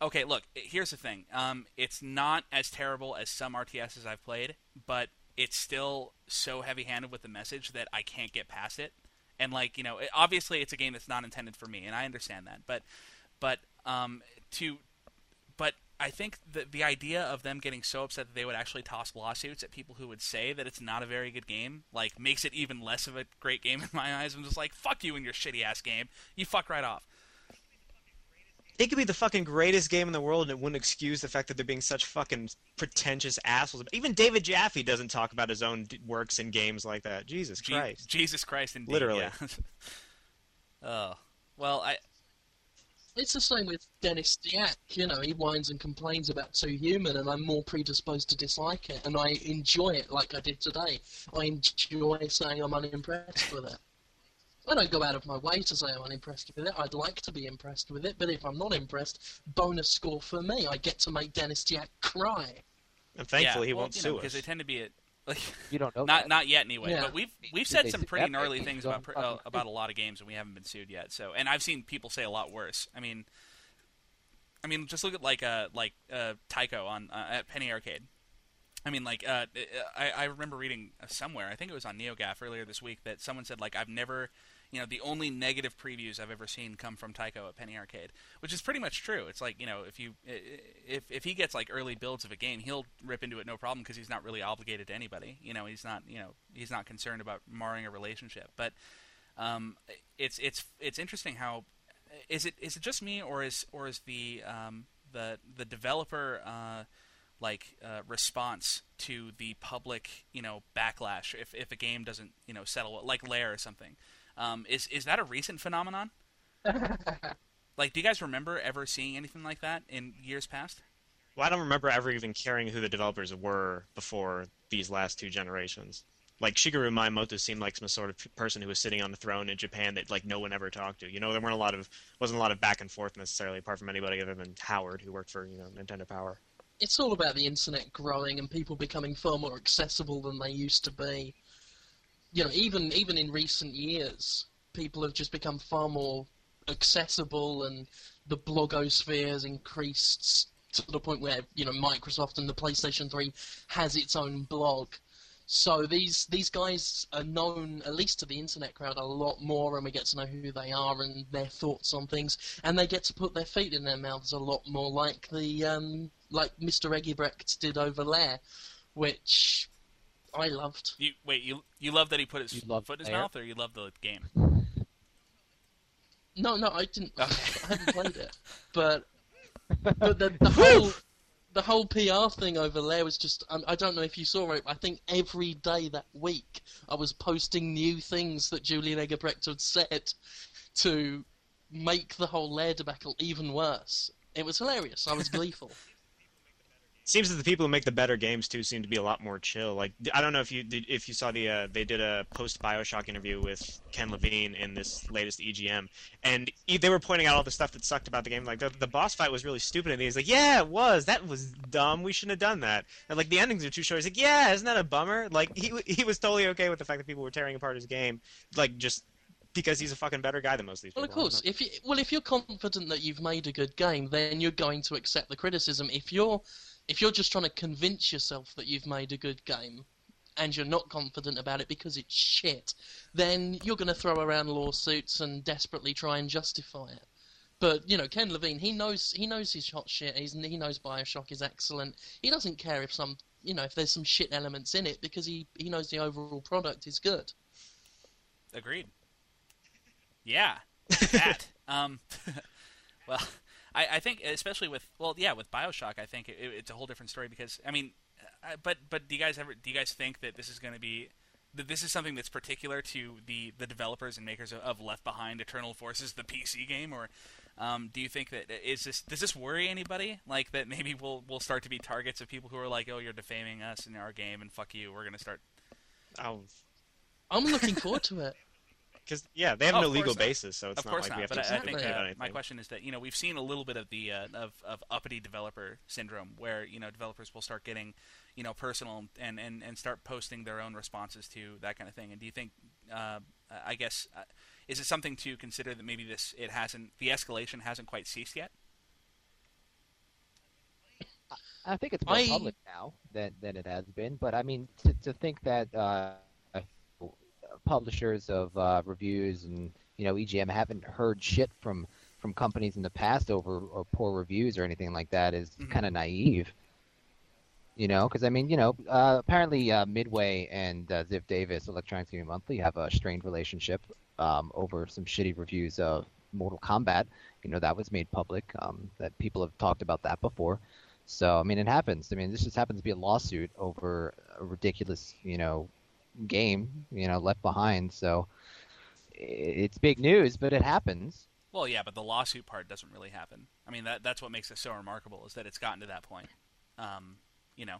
okay. Look, here's the thing. Um, it's not as terrible as some RTSs I've played, but it's still so heavy-handed with the message that I can't get past it. And like you know, it, obviously, it's a game that's not intended for me, and I understand that. But but um, to but I think the the idea of them getting so upset that they would actually toss lawsuits at people who would say that it's not a very good game, like makes it even less of a great game in my eyes. I'm just like, fuck you and your shitty ass game. You fuck right off. It could be the fucking greatest game in the world, and it wouldn't excuse the fact that they're being such fucking pretentious assholes. Even David Jaffe doesn't talk about his own d- works in games like that. Jesus Je- Christ. Jesus Christ, indeed. Literally. yeah. oh well, I It's the same with Denis Dyack. You know, he whines and complains about Too Human, and I'm more predisposed to dislike it, and I enjoy it like I did today. I enjoy saying I'm unimpressed with it. I don't go out of my way to say I'm unimpressed with it. I'd like to be impressed with it, but if I'm not impressed, bonus score for me. I get to make Denis Dyack cry. And thankfully, yeah, he well, won't sue because us. they tend to be a, like You don't know not that. not yet anyway. Yeah. But we've we've said some pretty gnarly things about pr- uh, about a lot of games, and we haven't been sued yet. So, and I've seen people say a lot worse. I mean, I mean, just look at like uh like uh Tycho on uh, at Penny Arcade. I mean, like uh, I I remember reading uh, somewhere. I think it was on NeoGAF earlier this week that someone said like I've never. You know, the only negative previews I've ever seen come from Tycho at Penny Arcade, which is pretty much true. It's like you know, if you if if he gets like early builds of a game, he'll rip into it no problem because he's not really obligated to anybody. You know, he's not you know he's not concerned about marring a relationship. But um, it's it's it's interesting how is it is it just me or is or is the um, the the developer uh, like uh, response to the public you know backlash if if a game doesn't you know settle like Lair or something um, is is that a recent phenomenon? like, do you guys remember ever seeing anything like that in years past? Well, I don't remember ever even caring who the developers were before these last two generations. Like Shigeru Miyamoto seemed like some sort of person who was sitting on the throne in Japan that like no one ever talked to. You know, there weren't a lot of wasn't a lot of back and forth necessarily, apart from anybody other than Howard, who worked for you know Nintendo Power. It's all about the internet growing and people becoming far more accessible than they used to be. You know, even even in recent years, people have just become far more accessible, and the blogosphere has increased to the point where you know Microsoft and the PlayStation 3 has its own blog. So these these guys are known, at least to the internet crowd, a lot more, and we get to know who they are and their thoughts on things, and they get to put their feet in their mouths a lot more, like the um, like Mr. Eggebrecht did over there, which I loved. You wait, you you love that he put his You love foot in his Lair? mouth, or you love the game? No, no, I didn't. Okay. I haven't played it, but but the, the whole the whole PR thing over there was just. Um, I don't know if you saw it. I think every day that week I was posting new things that Julian Eggebrecht had said to make the whole Lair debacle even worse. It was hilarious. I was gleeful. Seems that the people who make the better games too seem to be a lot more chill. Like I don't know if you did, if you saw the uh, they did a post Bioshock interview with Ken Levine in this latest EGM, and he, they were pointing out all the stuff that sucked about the game. Like the, the boss fight was really stupid, and he's like, "Yeah, it was. That was dumb. We shouldn't have done that." And like the endings are too short. He's like, "Yeah, isn't that a bummer?" Like he he was totally okay with the fact that people were tearing apart his game, like just because he's a fucking better guy than most of these Well, people. of course, if you well, if you're confident that you've made a good game, then you're going to accept the criticism. If you're if you're just trying to convince yourself that you've made a good game and you're not confident about it because it's shit, then you're going to throw around lawsuits and desperately try and justify it. But you know, Ken Levine, he knows he knows his hot shit. He's, he knows Bioshock is excellent. He doesn't care if some you know if there's some shit elements in it because he he knows the overall product is good. Agreed. Yeah, that. um, well, I, I think especially with well, yeah, with Bioshock, I think it, it's a whole different story because I mean, I, but but do you guys ever do you guys think that this is going to be that this is something that's particular to the the developers and makers of, of Left Behind, Eternal Forces, the PC game, or um, do you think that is this does this worry anybody? Like that maybe we'll we'll start to be targets of people who are like, oh, you're defaming us in our game, and fuck you, we're going to start. I'll, I'm looking forward to it. Because yeah, they have Oh, no legal not. basis, so it's of not like not. we have But to I, I Exactly. think speculate uh, my question is that you know we've seen a little bit of the uh, of of uppity developer syndrome, where you know developers will start getting you know personal and and and start posting their own responses to that kind of thing. And do you think, uh, I guess, uh, is it something to consider that maybe this it hasn't the escalation hasn't quite ceased yet? I think it's more I- public now than, than it has been. But I mean, to, to think that uh, publishers of uh, reviews and you know EGM haven't heard shit from from companies in the past over or poor reviews or anything like that is Mhm. kind of naive. You know, because I mean, you know, uh, apparently uh, Midway and uh, Ziff Davis, Electronic Gaming Monthly, have a strained relationship um, over some shitty reviews of Mortal Kombat. You know, that was made public. Um, that people have talked about that before. So I mean, it happens. I mean, this just happens to be a lawsuit over a ridiculous, you know, game, you know, left behind. So it's big news, but it happens. Well, yeah, but the lawsuit part doesn't really happen. I mean, that that's what makes it so remarkable is that it's gotten to that point. Um, you know,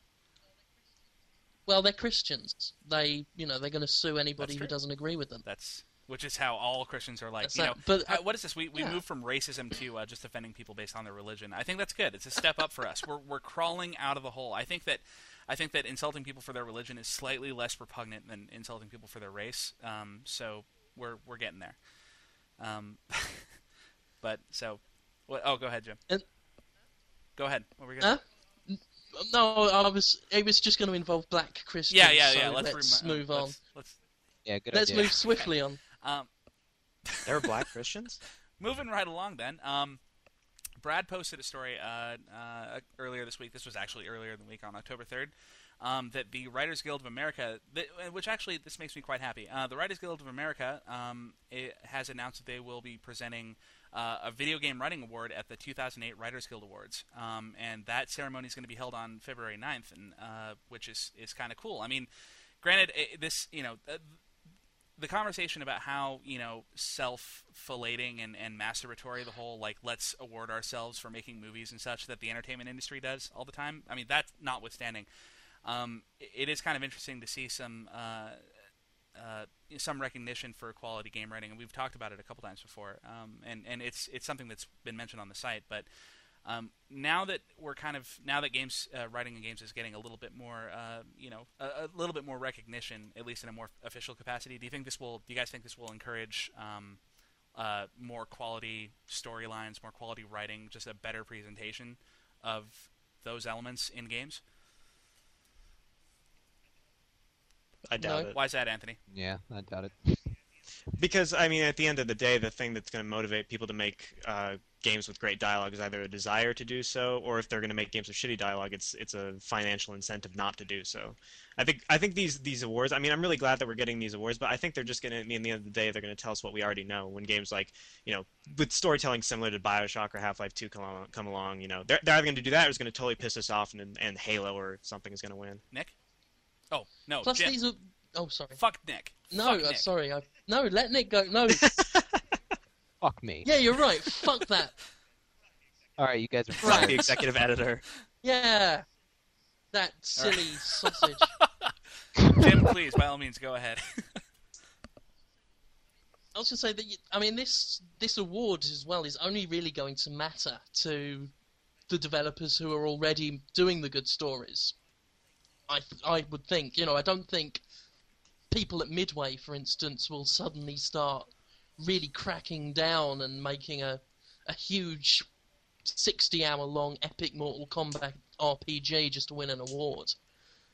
Well, they're Christians. They, you know, they're going to sue anybody who doesn't agree with them. that's which is how all Christians are like. That's you that- know, but Uh, what is this? We we yeah. moved from racism to uh, just offending people based on their religion. I think that's good. It's a step up for us. We're we're crawling out of the hole. I think that I think that insulting people for their religion is slightly less repugnant than insulting people for their race. Um, so we're we're getting there. Um, but so, what? Oh, go ahead, Jim. And- go ahead. What were we gonna? Huh? No, I was. It was just going to involve black Christians. Yeah, yeah, so yeah. Let's, let's remi- move on. Let's, let's Yeah, good Let's idea. move swiftly on. um, There are black Christians. moving right along then. Um, Brad posted a story uh, uh, earlier this week. This was actually earlier in the week on October 3rd. Um, that the Writers Guild of America, which actually this makes me quite happy. Uh, the Writers Guild of America um, has announced that they will be presenting uh, a video game writing award at the 2008 Writers Guild Awards, um, and that ceremony is going to be held on February 9th, and uh, which is is kind of cool. I mean, granted, it, this you know. The conversation about how you know self-fillating and, and masturbatory the whole like let's award ourselves for making movies and such that the entertainment industry does all the time. I mean that notwithstanding, um, it- it is kind of interesting to see some uh, uh, some recognition for quality game writing, and we've talked about it a couple times before. Um, and and it's it's something that's been mentioned on the site, but. Um, now that we're kind of now that games uh, writing in games is getting a little bit more uh, you know a, a little bit more recognition at least in a more official capacity do you think this will do you guys think this will encourage um, uh, more quality storylines more quality writing just a better presentation of those elements in games I doubt No. it. why is that Anthony Yeah, I doubt it. Because I mean, at the end of the day, the thing that's going to motivate people to make uh, games with great dialogue is either a desire to do so, or if they're going to make games with shitty dialogue, it's it's a financial incentive not to do so. I think I think these these awards. I mean, I'm really glad that we're getting these awards, but I think they're just going to, in the end of the day, they're going to tell us what we already know. When games like, you know, with storytelling similar to Bioshock or Half-Life 2 come along, come along you know, they're they're either going to do that or it's going to totally piss us off, and and Halo or something is going to win. Nick oh no Plus, Jim. these are. Oh, sorry. fuck Nick No, Fuck uh, Nick. sorry. I no. Let Nick go. No. Fuck me. yeah, you're right. Fuck that. All right, you guys are Fuck the executive editor. Yeah. That silly sausage. Jim please by all means go ahead I was going to say that you, I mean this this award as well is only really going to matter to the developers who are already doing the good stories. I I would think you know I don't think people at Midway, for instance, will suddenly start really cracking down and making a a huge sixty hour long epic Mortal Kombat RPG just to win an award.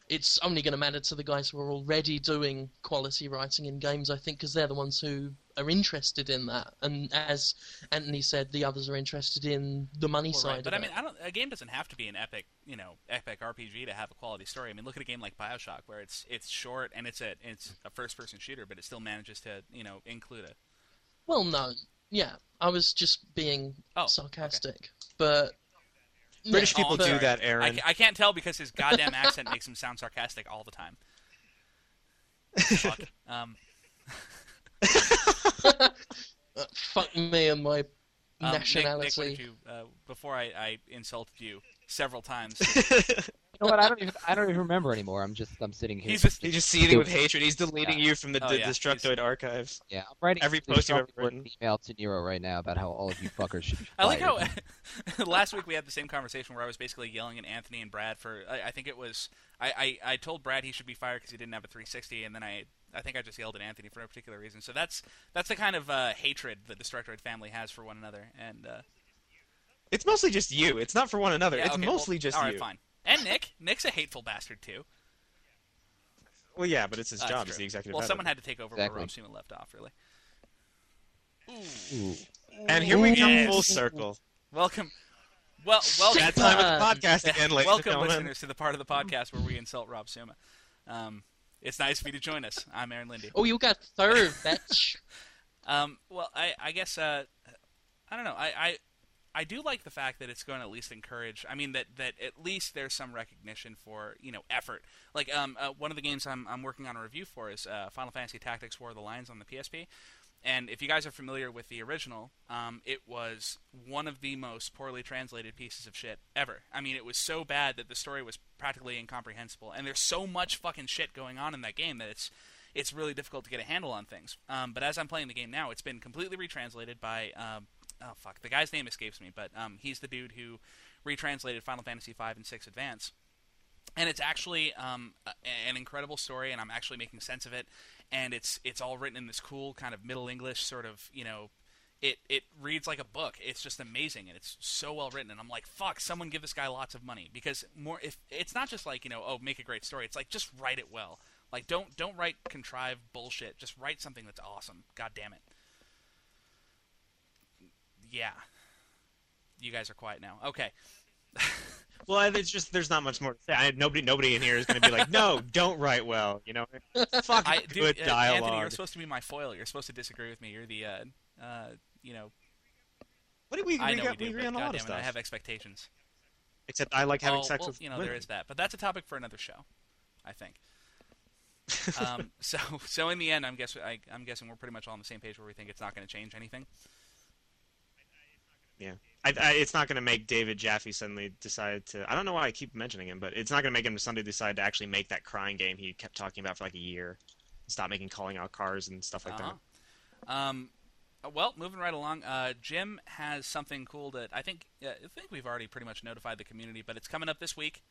It's only going to matter to the guys who are already doing quality writing in games, I think, because they're the ones who are interested in that. And as Anthony said, the others are interested in the money Well, side. right. But I mean, it. I don't. A game doesn't have to be an epic, you know, epic RPG to have a quality story. I mean, look at a game like Bioshock, where it's it's short and it's a it's a first person shooter, but it still manages to you know include a. well, no, yeah, I was just being Oh, sarcastic, but British yeah, people Oh, do that, I, Aaron. ca- I can't tell because his goddamn accent makes him sound sarcastic all the time. Fuck. Um, fuck me and my um, Nick, Nick, nationality. what did you? Uh, before I, I insulted you several times. know what? I don't even I don't even remember anymore. I'm just I'm sitting here. He's just He's just seething with hatred. He's deleting Yeah. you from the, Oh, the yeah. Destructoid archives. yeah, I'm writing every post you've Trump ever written. email to Niero right now about how all of you fuckers should. Be I like how last week we had the same conversation where I was basically yelling at Anthony and Brad for. I, I think it was I, I, I told Brad he should be fired because he didn't have a 360, and then I I think I just yelled at Anthony for no particular reason. So that's that's the kind of uh, hatred the Destructoid family has for one another, and uh, It's mostly just you. It's not for one another. yeah, it's okay, mostly well, just all you. right, fine. And Nick, Nick's a hateful bastard too. Well, yeah, but it's his Uh, job that's as true. the executive. Well, head of someone had to take over Exactly. where Rob Suman left off, really. Ooh. And here we come Yes. full circle. Welcome. Well, welcome. That time of the podcast again, ladies Welcome, and gentlemen. listeners, to the part of the podcast where we insult Rob Summa. Um, it's nice of you to join us. I'm Aaron Linde. Oh, you got third, bitch. Um, well, I, I guess uh, I don't know. I, I I do like the fact that it's going to at least encourage. I mean that, that at least there's some recognition for you know effort. Like um, uh, one of the games I'm I'm working on a review for is uh, Final Fantasy Tactics War of the Lions on the PSP. And if you guys are familiar with the original, um, it was one of the most poorly translated pieces of shit ever. I mean, it was so bad that the story was practically incomprehensible. And there's so much fucking shit going on in that game that it's it's really difficult to get a handle on things. Um, but as I'm playing the game now, it's been completely retranslated by um, oh fuck, the guy's name escapes me, but um, he's the dude who retranslated Final Fantasy V and 6 Advance. And it's actually um, an incredible story, and I'm actually making sense of it. And it's it's all written in this cool kind of Middle English sort of you know it it reads like a book. It's just amazing, and it's so well written. And I'm like, fuck, someone give this guy lots of money because more if it's not just like you know, oh, make a great story. It's like just write it well. Like don't don't write contrived bullshit. Just write something that's awesome. God damn it. Yeah. You guys are quiet now. Okay. Well, it's just there's not much more to say. I, nobody, nobody in here is going to be like, no, don't write well. You know, fuck I good dude, uh, dialogue. Anthony, you're supposed to be my foil. You're supposed to disagree with me. You're the uh, uh, you know, what do we? I we, know got, we we do, agree but on a lot of goddamn it, stuff. I have expectations. Except I like having oh, sex well, with you know, women. there is that, but that's a topic for another show, I think. um, so, so in the end, I'm guess I, I'm guessing we're pretty much all on the same page where we think it's not going to change anything. Yeah, I, I, it's not going to make David Jaffe suddenly decide to. I don't know why I keep mentioning him, but it's not going to make him suddenly decide to actually make that crying game he kept talking about for like a year. Stop making calling out cars and stuff like Uh-huh. Um, uh, well, moving right along, uh, Jim has something cool that I think uh, I think we've already pretty much notified the community, but it's coming up this week.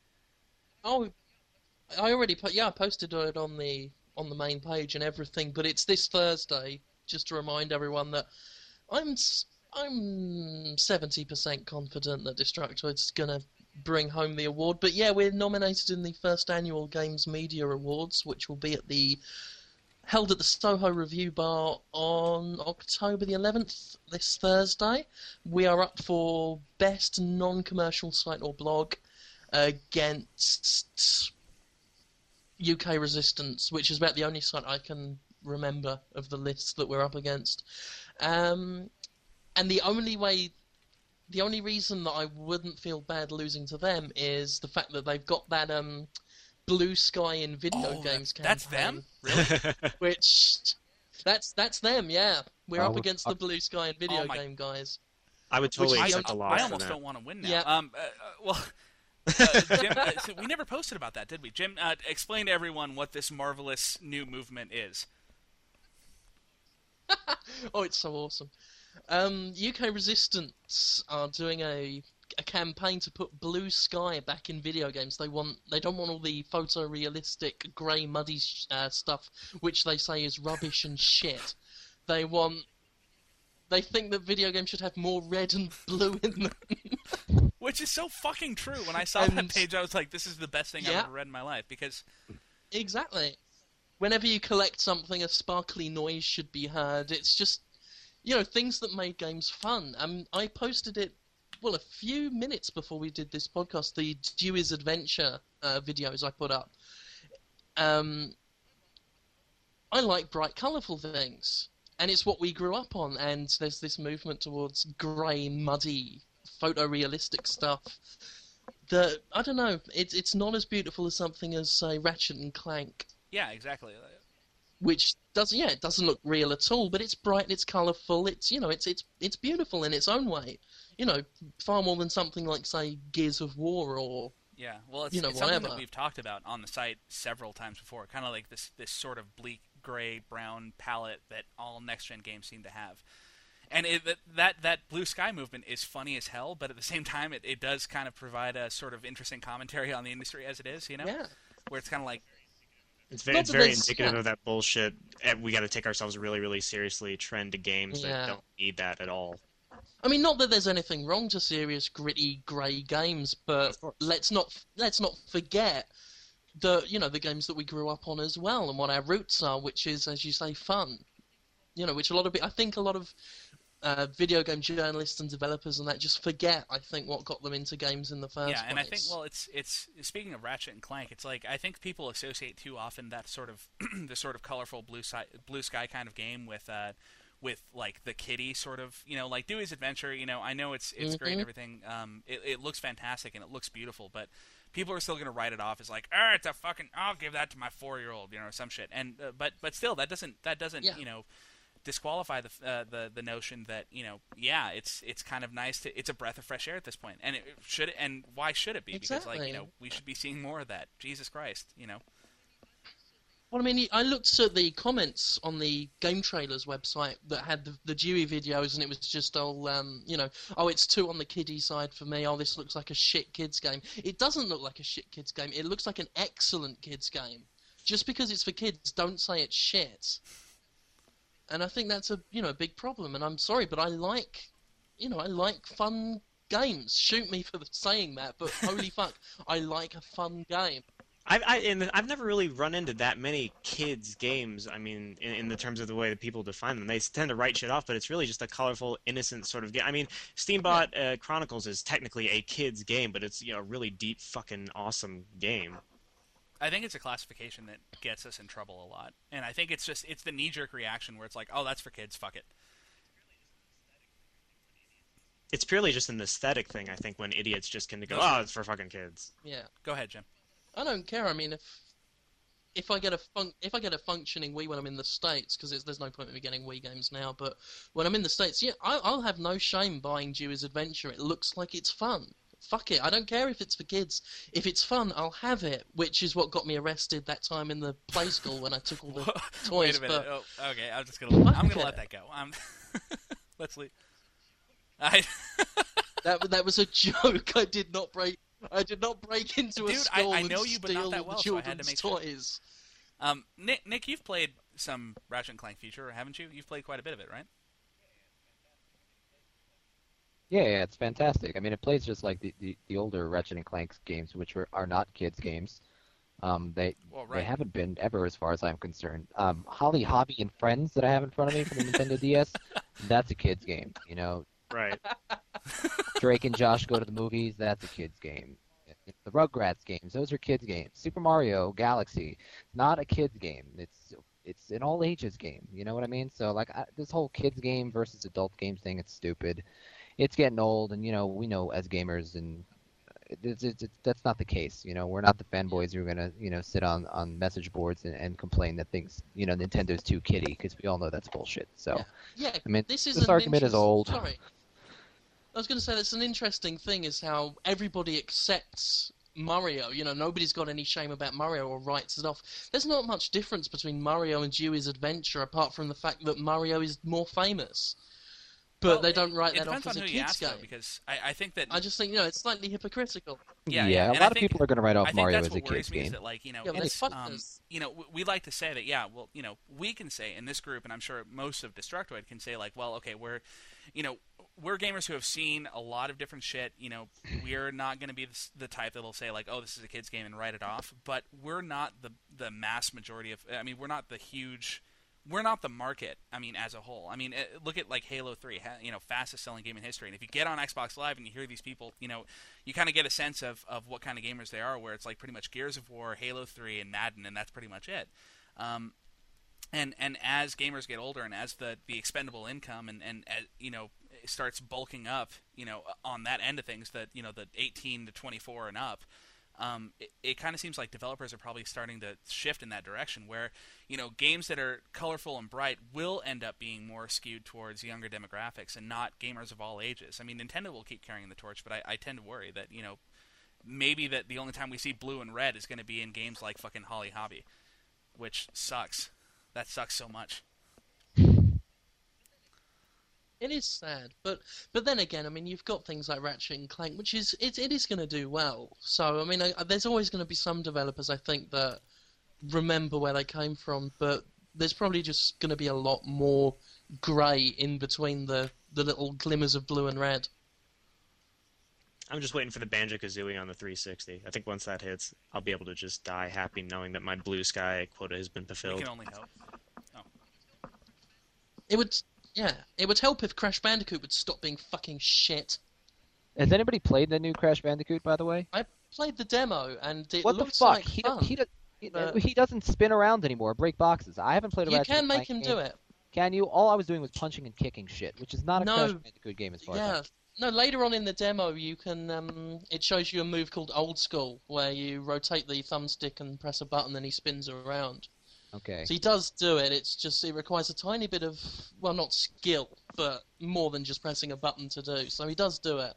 Oh, I already put. Yeah, I posted it on the on the main page and everything. But it's this Thursday. Just to remind everyone that I'm s- I'm seventy percent confident that Destructoid's gonna bring home the award. But yeah, we're nominated in the first annual Games Media Awards, which will be at the held at the Soho Review Bar on October the 11th, this Thursday. We are up for best non-commercial site or blog against UK Resistance, which is about the only site I can remember of the list that we're up against. Um, and the only way, the only reason that I wouldn't feel bad losing to them is the fact that they've got that um, blue sky in video Oh, games that- that's them, really? Which that's that's them, yeah. We're Oh, up we're- against the blue sky in video Oh my- game guys. I would totally I- accept I, a I loss for almost don't want to win now. Yeah. Um, uh, uh, well, uh, Jim, uh, so we never posted about that, did we? Jim, uh, explain to everyone what this marvelous new movement is. Oh, it's so awesome. Um, UK Resistance are doing a a campaign to put blue sky back in video games. They want they don't want all the photorealistic grey muddy sh- uh, stuff, which they say is rubbish and shit. They want they think that video games should have more red and blue in them. Which is so fucking true. When I saw that page, I was like, "This is the best thing I've ever read in my life." Because Exactly. Whenever you collect something, a sparkly noise should be heard. It's just, you know, things that made games fun. Um, I posted it, well, a few minutes before we did this podcast, the Dewy's Adventure uh, videos I put up. Um, I like bright, colourful things. And it's what we grew up on, and there's this movement towards grey, muddy, photorealistic stuff that I don't know. It's it's not as beautiful as something as say Ratchet and Clank, yeah, exactly. Which doesn't yeah it doesn't look real at all, but it's bright, and it's colourful, it's you know it's it's it's beautiful in its own way. You know, far more than something like say Gears of War or Yeah, well, it's, You know, it's something that we've talked about on the site several times before. Kind of like this this sort of bleak gray brown palette that all next gen games seem to have. And it, that- that that blue sky movement is funny as hell, but at the same time, it, it does kind of provide a sort of interesting commentary on the industry as it is. You know, Yeah. where it's kind of like, It's very, it's very indicative yeah. of that bullshit. We got to take ourselves really, really seriously. Trend to games Yeah. that don't need that at all. I mean, not that there's anything wrong to serious, gritty, grey games, but let's not let's not forget the you know the games that we grew up on as well, and what our roots are, which is, as you say, fun. You know, which a lot of I think a lot of uh, video game journalists and developers and that just forget. I think what got them into games in the first place. yeah. place. And I think, well, it's it's speaking of Ratchet and Clank, it's like I think people associate too often that sort of the sort of colorful blue sky blue sky kind of game with. Uh, with like the kitty sort of you know like Dewy's Adventure you know I know it's it's great and Mhm. everything um it, it looks fantastic and it looks beautiful but people are still gonna write it off as like oh it's a fucking I'll give that to my four year old you know some shit and uh, but but still that doesn't that doesn't Yeah. you know disqualify the uh, the the notion that you know yeah it's it's kind of nice to it's a breath of fresh air at this point and it should and why should it be because like you know we should be seeing more of that Jesus Christ you know Well, I mean, I looked at the comments on the Game Trailers website that had the, the Dewy videos, and it was just all, um, you know, oh, it's two on the kiddie side for me. Oh, this looks like a shit kids game. It doesn't look like a shit kids game. It looks like an excellent kids game. Just because it's for kids, don't say it's shit. And I think that's a, you know, big problem. And I'm sorry, but I like, you know, I like fun games. Shoot me for saying that, but holy fuck, I like a fun game. I've I, and I've never really run into that many kids games. I mean, in, in the terms of the way that people define them, they tend to write shit off, but it's really just a colorful, innocent sort of game. I mean, Steambot uh, Chronicles is technically a kids game, but it's you know a really deep, fucking awesome game. I think it's a classification that gets us in trouble a lot, and I think it's just it's the knee jerk reaction where it's like, oh, that's for kids, fuck it. It's purely just an aesthetic thing. I think when idiots just can go, oh, it's for fucking kids. Yeah. Go ahead, Jim. I don't care. I mean, if if I get a fun- if I get a functioning Wii when I'm in the states, because there's no point in me getting Wii games now. But when I'm in the states, yeah, I, I'll have no shame buying Dewy's Adventure. It looks like it's fun. Fuck it. I don't care if it's for kids. If it's fun, I'll have it. Which is what got me arrested that time in the play school when I took all the toys. Wait a minute. But Oh, okay. I'm just gonna I'm gonna let that go. I'm let's leave. I that that was a joke. I did not break. I did not break into a Dude, I- school I and know you, but steal well, the so I children's sure. toys. um Nick Nick, you've played some Ratchet and Clank Future, haven't you? You've played quite a bit of it, right? Yeah, yeah, it's fantastic. I mean, it plays just like the, the, the older Ratchet and Clank games, which were, are not kids games. Um, they Well, they haven't been ever, as far as I'm concerned. Um, Holly Hobbie and Friends that I have in front of me for the Nintendo DS, that's a kids game. You know, Right. Drake and Josh go to the movies, that's a kids game. The Rugrats games, those are kids games. Super Mario Galaxy, not a kids game. It's it's an all ages game. You know what I mean? So like I, this whole kids game versus adult games thing, it's stupid. It's getting old, and you know we know as gamers, and it's, it's, it's, that's not the case. You know we're not the fanboys who are gonna you know sit on on message boards and, and complain that things you know Nintendo's too kiddie because we all know that's bullshit. So Yeah, yeah I mean this is this argument is old. Sorry, I was going to say that's an interesting thing is how everybody accepts Mario. You know, nobody's got any shame about Mario or writes it off. There's not much difference between Mario and Dewy's Adventure apart from the fact that Mario is more famous. But Well, they don't write it that off as a kids game. though, because I, I think that I just think you know it's slightly hypocritical. Yeah, yeah, yeah, a lot I of people are gonna write off I think Mario that's as a what worries kids me is game. that like you know Yeah, it's um, this. you know w- we like to say that yeah well you know we can say in this group and I'm sure most of Destructoid can say like well okay we're you know we're gamers who have seen a lot of different shit you know we're not going to be the, the type that'll say like oh this is a kids game and write it off but we're not the the mass majority of I mean we're not the huge we're not the market. I mean, as a whole. I mean, eh, look at like Halo Three. You know, fastest selling game in history. And if you get on Xbox Live and you hear these people, you know, you kind of get a sense of of what kind of gamers they are. Where it's like pretty much Gears of War, Halo Three, and Madden, and that's pretty much it. Um, and and as gamers get older, and as the the expendable income and and uh, you know starts bulking up, you know, on that end of things, that you know the 18 to 24 and up um, it, it kind of seems like developers are probably starting to shift in that direction where you know games that are colorful and bright will end up being more skewed towards younger demographics and not gamers of all ages i mean nintendo will keep carrying the torch but i, I tend to worry that you know maybe that the only time we see blue and red is going to be in games like fucking Holly Hobbie, which sucks. That sucks so much. It is sad, but but then again, I mean, you've got things like Ratchet and Clank, which is it, it is going to do well. So I mean, I, there's always going to be some developers I think that remember where they came from, but there's probably just going to be a lot more grey in between the the little glimmers of blue and red. I'm just waiting for the Banjo Kazooie on the 360. I think once that hits, I'll be able to just die happy knowing that my blue sky quota has been We fulfilled. can only hope. Oh. It would, yeah, it would help if Crash Bandicoot would stop being fucking shit. Has anybody played the new Crash Bandicoot, by the way? I played the demo and it what the fuck? like he, fun. he, does, he, but- he doesn't spin around anymore, break boxes. I haven't played a you Ratchet can make him game. do it. Can you? All I was doing was punching and kicking shit, which is not a No. Crash Bandicoot game as far as Yeah. I'm No, later on in the demo, you can. Um, it shows you a move called Old School, where you rotate the thumbstick and press a button, and he spins around. Okay. So he does do it. It's just it requires a tiny bit of well, not skill, but more than just pressing a button to do. So he does do it.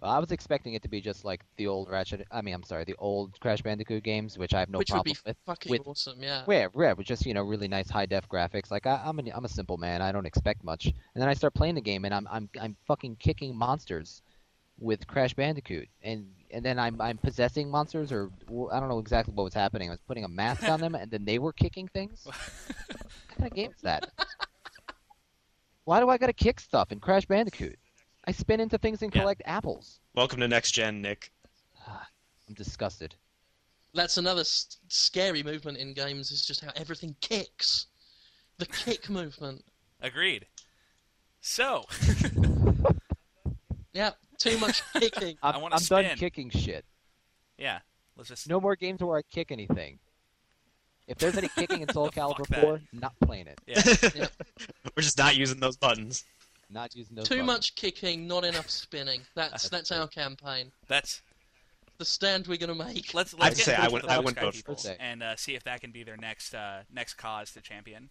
Well, I was expecting it to be just like the old Ratchet. I mean, I'm sorry, the old Crash Bandicoot games, which I have no which would problem be with. fucking with- awesome, yeah. Yeah, yeah, with just you know really nice high def graphics. Like I, I'm a, I'm a simple man. I don't expect much. And then I start playing the game, and I'm I'm I'm fucking kicking monsters with Crash Bandicoot, and and then I'm I'm possessing monsters, or well, I don't know exactly what was happening. I was putting a mask on them, and then they were kicking things. what kind of game is that? Why do I gotta kick stuff in Crash Bandicoot? I spin into things and Yeah. collect apples. Welcome to next gen, Nick. Ah, I'm disgusted. That's another s- scary movement in games. Is just how everything kicks. The kick movement. Agreed. So, Yeah, too much kicking. I'm, I wanna I'm done kicking shit. yeah, let's just. No more games where I kick anything. If there's any kicking in Soul Fuck Calibur that. 4, not playing it. Yeah. We're just not using those buttons. Not using those Too buttons. much kicking, not enough spinning. That's That's that's our campaign. That's The stand we're gonna make. let's I'd let's get say I would. with I wouldn't Sky vote for it. and uh, see if that can be their next uh, next cause to champion.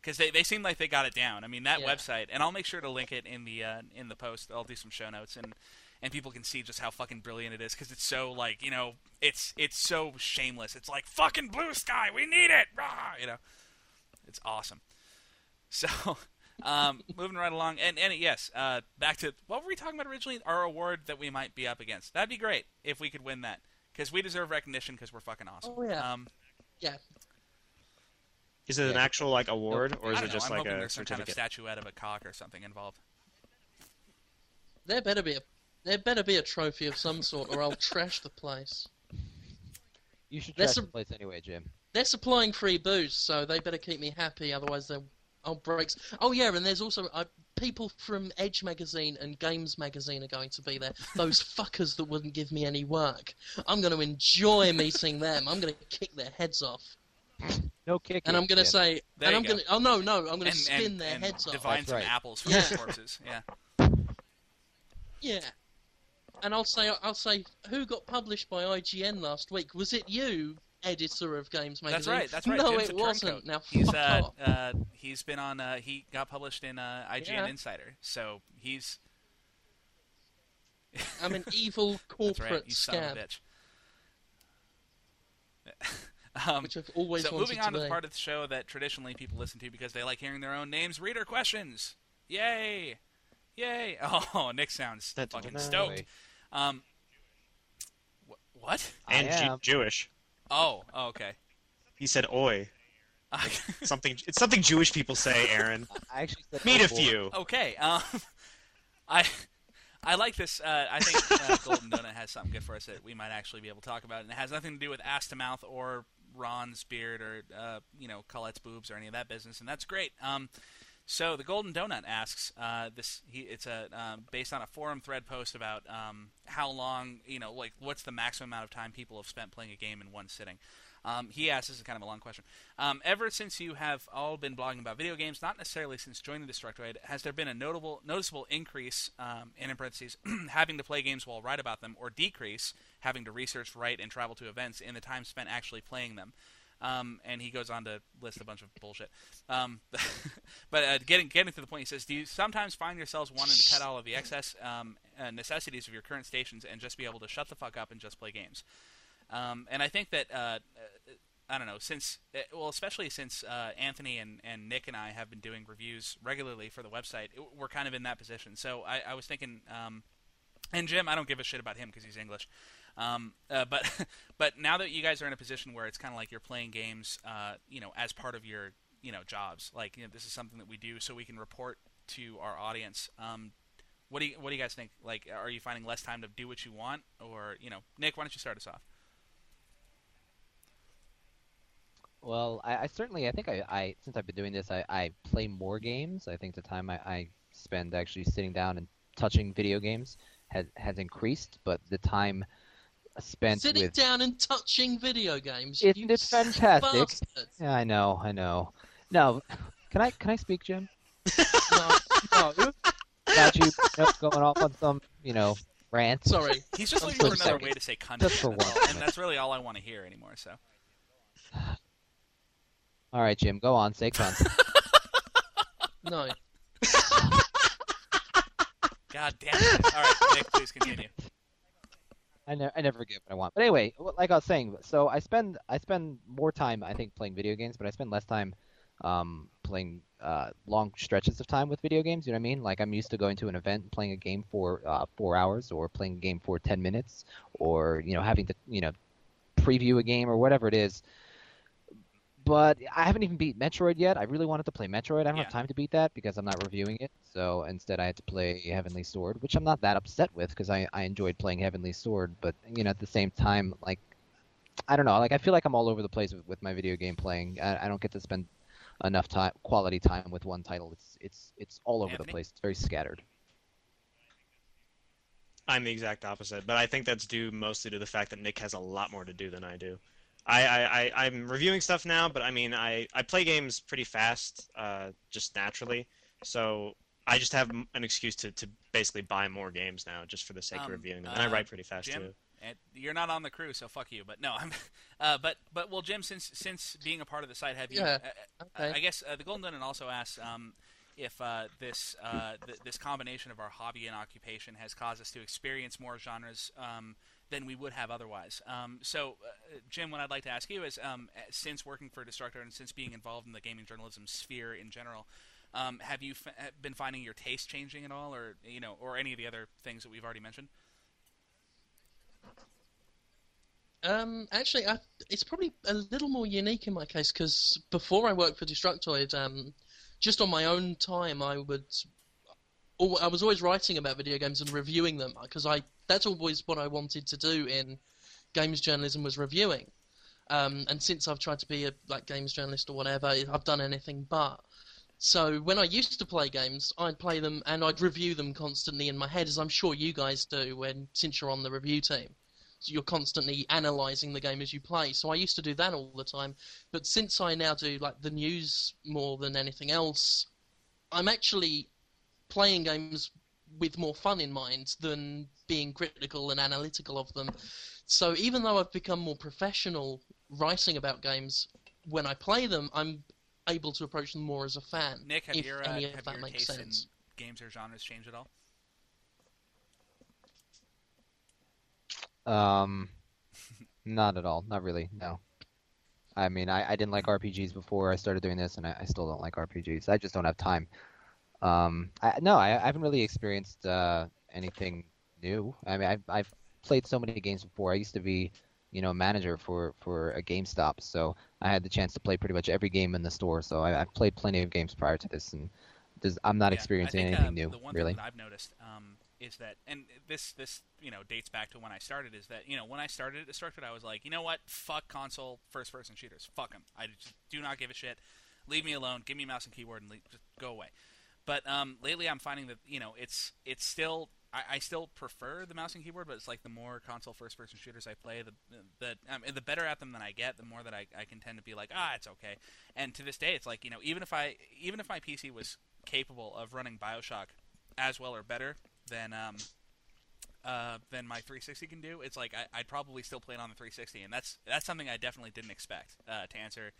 Because they, they seem like they got it down. I mean that Yeah. website, and I'll make sure to link it in the uh, in the post. I'll do some show notes and and people can see just how fucking brilliant it is because it's so like you know it's it's so shameless. It's like fucking blue sky, we need it, Rah! you know. It's awesome. So, um, moving right along, and and yes, uh, back to what were we talking about originally? Our award that we might be up against. That'd be great if we could win that because we deserve recognition because we're fucking awesome. Oh, yeah. Um, Yeah, Is it an actual like award, or is I don't it just know. I'm like hoping a there's some kind of certificate? statuette of a cock or something involved. there better be a there better be a trophy of some sort, or I'll trash the place. You should There's trash the place anyway, Jim. They're supplying free booze, so they better keep me happy. Otherwise, they'll I'll breaks. Oh yeah, and there's also uh, people from Edge magazine and Games magazine are going to be there. Those fuckers that wouldn't give me any work. I'm going to enjoy meeting them. I'm going to kick their heads off, No kicking. and I'm going to Jim. say, There and I'm go. going to. Oh no, no, I'm going to And, spin and, their and heads off. divine That's some right. apples from Yeah. the corpses. Yeah. Yeah. And I'll say, I'll say, who got published by IGN last week? Was it you, editor of Games magazine? That's right. That's right. No, Jim's it wasn't. turncoat. Now he's uh, off. uh he's been on uh he got published in uh IGN Yeah. Insider. So he's I'm an evil that's corporate right, you son of scab, a bitch. um, which I've always so moving on to to the part of the show that traditionally people listen to because they like hearing their own names. Reader questions. Yay! Yay! Oh, Nick sounds That's fucking nice. stoked. Um, wh- what? I And Ju- am. Jewish. Oh, oh, okay. He said "oi." Something. It's something Jewish people say, Aaron. I actually said Meet a few. okay. Um, I I like this. Uh, I think uh, Golden Donut has something good for us that we might actually be able to talk about, and it has nothing to do with ass to mouth or Ron's beard or uh, you know Colette's boobs or any of that business, and that's great. Um, so the Golden Donut asks uh, this. He, it's a um, based on a forum thread post about um, how long you know, like what's the maximum amount of time people have spent playing a game in one sitting. Um, he asks, this is kind of a long question. Um, ever since you have all been blogging about video games, not necessarily since joining the Destructoid, has there been a notable, noticeable increase, um, and in parentheses, having to play games while write about them, or decrease, having to research, write, and travel to events in the time spent actually playing them? Um, and he goes on to list a bunch of bullshit. Um, but uh, getting getting to the point, he says, "Do you sometimes find yourselves wanting to cut all of the excess um, uh, necessities of your current stations and just be able to shut the fuck up and just play games?" Um, and I think that uh, I don't know since uh, well, especially since uh, Anthony and, and Nick and I have been doing reviews regularly for the website, we're kind of in that position. So I, I was thinking, um, and Jim, I don't give a shit about him because he's English. Um, uh, but but now that you guys are in a position where it's kind of like you're playing games, uh, you know, as part of your you know jobs, like you know, this is something that we do so we can report to our audience. Um, what do you what do you guys think? Like, are you finding less time to do what you want, or you know, Nick, why don't you start us off? Well, I, I certainly, I think I, I, since I've been doing this, I, I play more games. I think the time I, I spend actually sitting down and touching video games has has increased, but the time spent Sitting with down and touching video games. Isn't you it fantastic? bastard. yeah, I know, I know. No, can I can I speak, Jim? No, No, it was about you, you know, going off on some you know rant. sorry. He's just looking for another sorry. way to say cunt, Just for that's all, one. and that's really all I want to hear anymore. So, All right, Jim, go on, say cunt. No. God damn it! All right, Nick, please continue. I, ne- I never get what I want. But anyway, like I was saying, so I spend I spend more time I think playing video games, but I spend less time um, playing uh, long stretches of time with video games. You know what I mean? Like I'm used to going to an event, and playing a game for uh, four hours, or playing a game for ten minutes, or you know having to you know preview a game or whatever it is. But I haven't even beat Metroid yet. I really wanted to play Metroid. I don't Yeah. have time to beat that because I'm not reviewing it. So instead, I had to play Heavenly Sword, which I'm not that upset with because I, I enjoyed playing Heavenly Sword. But you know, at the same time, like I don't know, like I feel like I'm all over the place with, with my video game playing. I, I don't get to spend enough time, quality time with one title. It's it's it's all over Anthony? the place. It's very scattered. I'm the exact opposite, but I think that's due mostly to the fact that Nick has a lot more to do than I do. I, I, I I'm reviewing stuff now, but I mean I, I play games pretty fast, uh, just naturally. So I just have an excuse to, to basically buy more games now, just for the sake Um, of reviewing them. And I uh, write pretty fast Jim, too. and you're not on the crew, so fuck you. But no, I'm. Uh, but but well, Jim, since since being a part of the site, have you? Yeah, uh, okay. I guess uh, the Golden Donut also asks um, if uh, this uh, th- this combination of our hobby and occupation has caused us to experience more genres um, than we would have otherwise. Um, so, uh, Jim, what I'd like to ask you is, um, uh, since working for Destructoid and since being involved in the gaming journalism sphere in general. Um, have you f- been finding your taste changing at all, or you know, or any of the other things that we've already mentioned? Um, actually, I, it's probably a little more unique in my case because before I worked for Destructoid, um, just on my own time, I would. I was always writing about video games and reviewing them because I that's always what I wanted to do in games journalism was reviewing. Um, and since I've tried to be a like games journalist or whatever, I've done anything but. So when I used to play games, I'd play them and I'd review them constantly in my head, as I'm sure you guys do when since you're on the review team. So you're constantly analysing the game as you play. So I used to do that all the time. But since I now do like the news more than anything else, I'm actually playing games with more fun in mind than being critical and analytical of them. So even though I've become more professional writing about games, when I play them, I'm able to approach them more as a fan. Nick, have if your uh, any of have that your makes taste sense. in games or genres changed at all? Um, not at all. Not really. No. I mean, I, I didn't like RPGs before I started doing this, and I, I still don't like RPGs. I just don't have time. Um, I, no, I, I haven't really experienced uh, anything new. I mean, I've, I've played so many games before. I used to be, you know, a manager for, for a GameStop, so I had the chance to play pretty much every game in the store. So I, I've played plenty of games prior to this, and there's, I'm not Yeah, experiencing think, anything uh, new, The one really. thing that I've noticed um, is that, and this this you know dates back to when I started, is that you know when I started at Destructoid, I was like, you know what, fuck console first person shooters, fuck them. I just do not give a shit. Leave me alone. Give me mouse and keyboard and leave, just go away. But um, lately, I'm finding that you know it's it's still I, I still prefer the mouse and keyboard, but it's like the more console first person shooters I play, the the um, the better at them than I get, the more that I, I can tend to be like ah it's okay. And to this day, it's like you know even if I even if my PC was capable of running Bioshock as well or better than um, uh, than my 360 can do, it's like I, would probably still play it on the 360, and that's that's something I definitely didn't expect. Uh, to answer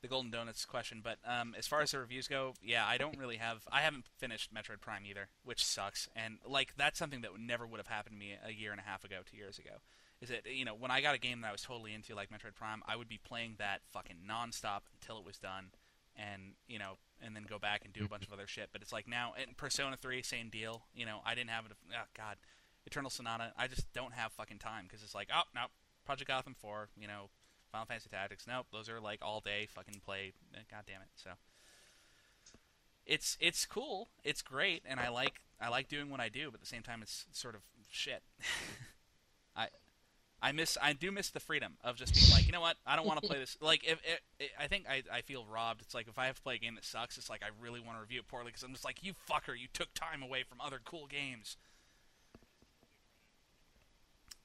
the Golden Donuts question, but um, as far as the reviews go, yeah, I don't really have. I haven't finished Metroid Prime either, which sucks. And like that's something that never would have happened to me a year and a half ago, two years ago. Is that you know when I got a game that I was totally into, like Metroid Prime, I would be playing that fucking nonstop until it was done, and you know, and then go back and do a bunch of other shit. But it's like now, in Persona 3, same deal. You know, I didn't have it. Oh God, Eternal Sonata. I just don't have fucking time because it's like, oh no, Project Gotham 4. You know, Final Fantasy Tactics. Nope, those are like all day fucking play. Eh, God damn it. So it's it's cool. It's great, and I like I like doing what I do, but at the same time, it's sort of shit. I I miss I do miss the freedom of just being like, you know what, I don't want to play this. Like, if it, it, I think I, I feel robbed. It's like if I have to play a game that sucks, it's like I really want to review it poorly because I'm just like, you fucker, you took time away from other cool games.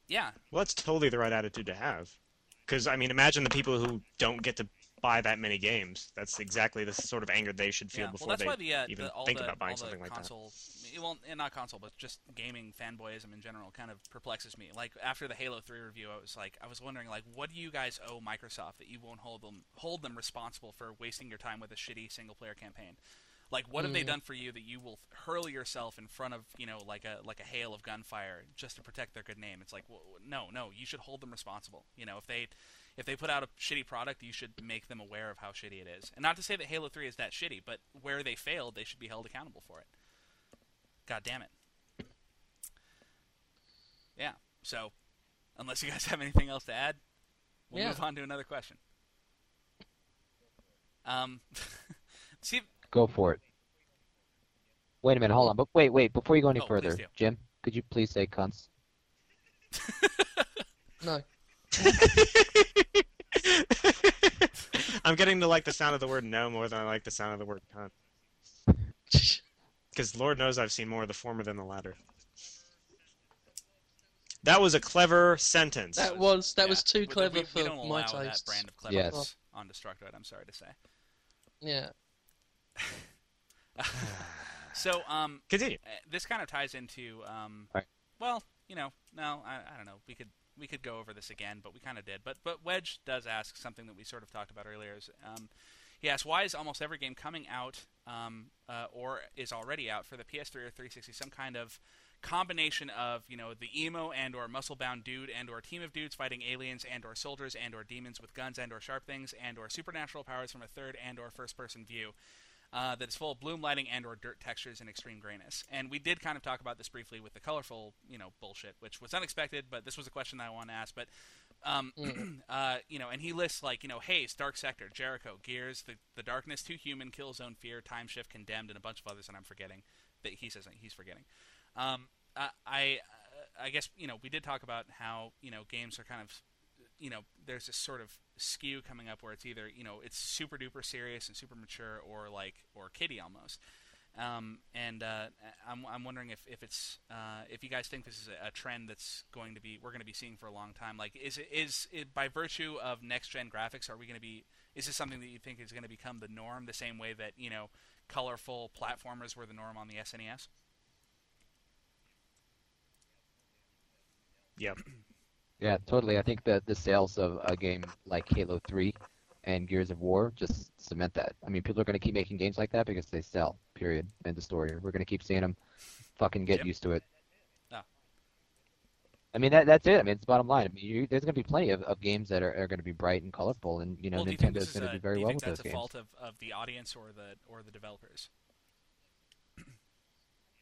Yeah. Well, that's totally the right attitude to have. Because I mean, imagine the people who don't get to buy that many games. That's exactly the sort of anger they should feel yeah. before well, they the, uh, even the, think the, about buying something like console, that. Well, and not console, but just gaming fanboyism in general kind of perplexes me. Like after the Halo 3 review, I was like, I was wondering, like, what do you guys owe Microsoft that you won't hold them hold them responsible for wasting your time with a shitty single player campaign? Like, what have they Mm. done for you that you will hurl yourself in front of, you know, like a like a hail of gunfire just to protect their good name? It's like, well, no, no, you should hold them responsible. You know, if they if they put out a shitty product, you should make them aware of how shitty it is. And not to say that Halo 3 is that shitty, but where they failed, they should be held accountable for it. God damn it. Yeah. So, unless you guys have anything else to add, we'll Yeah. move on to another question. Um, see, Go for it. Wait a minute, hold on. But wait, wait. Before you go any Oh, further, please do. Jim, could you please say cunts? No. I'm getting to like the sound of the word no more than I like the sound of the word cunt. Because Lord knows I've seen more of the former than the latter. That was a clever sentence. That was that yeah, was too we- clever we, we for don't my allow that taste. brand of cleverness Yes. on Destructoid, I'm sorry to say. Yeah. So, um, Continue. Uh, this kind of ties into um, Right. well you know no I, I don't know we could we could go over this again but we kind of did but but wedge does ask something that we sort of talked about earlier is um, he asks why is almost every game coming out um, uh, or is already out for the ps3 or 360 some kind of combination of you know the emo and or muscle bound dude and or team of dudes fighting aliens and or soldiers and or demons with guns and or sharp things and or supernatural powers from a third and or first person view uh, that is full of bloom lighting and or dirt textures and extreme grayness. And we did kind of talk about this briefly with the colorful, you know, bullshit, which was unexpected, but this was a question that I want to ask. But, um, uh, you know, and he lists like, you know, Haze, Dark Sector, Jericho, Gears, the, the Darkness, Too Human, Killzone, Fear, Time Shift, Condemned, and a bunch of others that I'm forgetting. That he says he's forgetting. Um, uh, I, I guess you know we did talk about how you know games are kind of you know, there's this sort of skew coming up where it's either, you know, it's super duper serious and super mature or like, or kiddie almost. Um, and uh, I'm, I'm wondering if, if it's uh, if you guys think this is a, a trend that's going to be we're going to be seeing for a long time. Like, is it is it by virtue of next gen graphics? Are we going to be? Is this something that you think is going to become the norm, the same way that you know colorful platformers were the norm on the E SNES? Yep. Yeah, totally. I think that the sales of a game like Halo 3 and Gears of War just cement that. I mean, people are going to keep making games like that because they sell. Period. End of story. We're going to keep seeing them. Fucking get Yep. used to it. Ah. I mean, that, that's it. I mean, it's the bottom line. I mean, you, there's going to be plenty of, of games that are, are going to be bright and colorful, and you know, well, do you Nintendo's is going to do very do you well think with that's those a games. fault of, of the audience or the or the developers?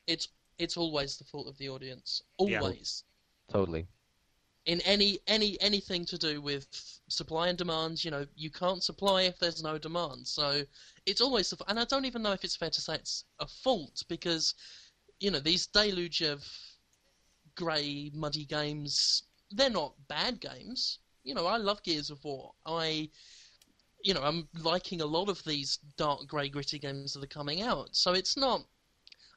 It's it's always the fault of the audience. Yeah. Always. Totally. In any any anything to do with supply and demand, you know, you can't supply if there's no demand. So it's always and I don't even know if it's fair to say it's a fault because you know these deluge of grey muddy games they're not bad games. You know, I love Gears of War. I you know, I'm liking a lot of these dark grey gritty games that are coming out. So it's not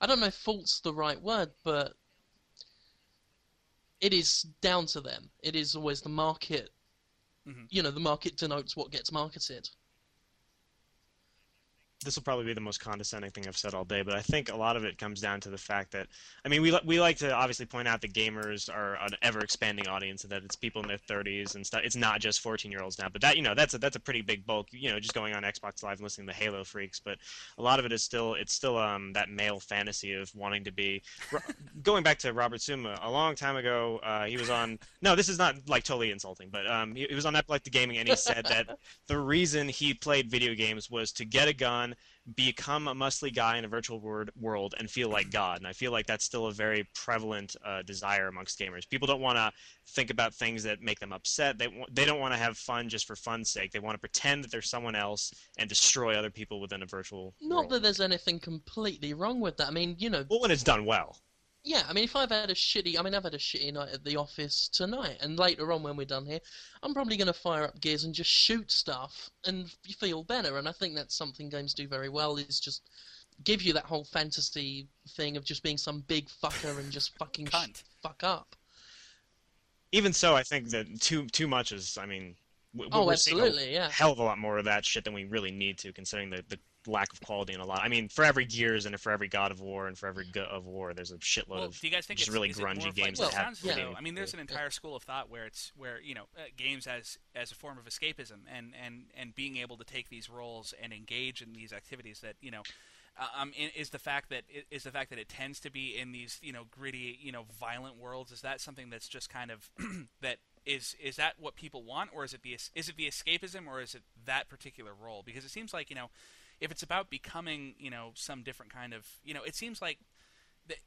I don't know if fault's the right word, but it is down to them. It is always the market. Mhm. You know, the market denotes what gets marketed. This will probably be the most condescending thing I've said all day, but I think a lot of it comes down to the fact that, I mean, we we like to obviously point out that gamers are an ever expanding audience, and that it's people in their 30s and stuff. It's not just 14 year olds now, but that you know that's a that's a pretty big bulk. You know, just going on Xbox Live and listening to Halo freaks, but a lot of it is still it's still um that male fantasy of wanting to be. going back to Robert Summa, a long time ago, uh, he was on. No, this is not like totally insulting, but um, he, he was on like the Gaming, and he said that the reason he played video games was to get a gun become a muscly guy in a virtual world and feel like God. And I feel like that's still a very prevalent uh, desire amongst gamers. People don't want to think about things that make them upset. They w- they don't want to have fun just for fun's sake. They want to pretend that they're someone else and destroy other people within a virtual. Not world. that there's anything completely wrong with that. I mean, you know, Well, when it's done well. Yeah, I mean, if I've had a shitty, I mean, I've had a shitty night at the office tonight, and later on when we're done here, I'm probably going to fire up gears and just shoot stuff and feel better. And I think that's something games do very well is just give you that whole fantasy thing of just being some big fucker and just fucking sh- fuck up. Even so, I think that too too much is. I mean, w- Oh, we're seeing a absolutely, yeah. hell of a lot more of that shit than we really need to, considering the, the lack of quality in a lot. I mean, for every Gears and for every God of War and for every God of War, there's a shitload Well, of do you guys think just it's really is it more grungy like, games well, that have yeah. though- I mean, there's an entire school of thought where it's where you know uh, games as as a form of escapism and and and being able to take these roles and engage in these activities that you know. Uh, um, is the fact that is the fact that it tends to be in these you know gritty you know violent worlds is that something that's just kind of that is is that what people want or is it the is it the escapism or is it that particular role because it seems like you know if it's about becoming you know some different kind of you know it seems like that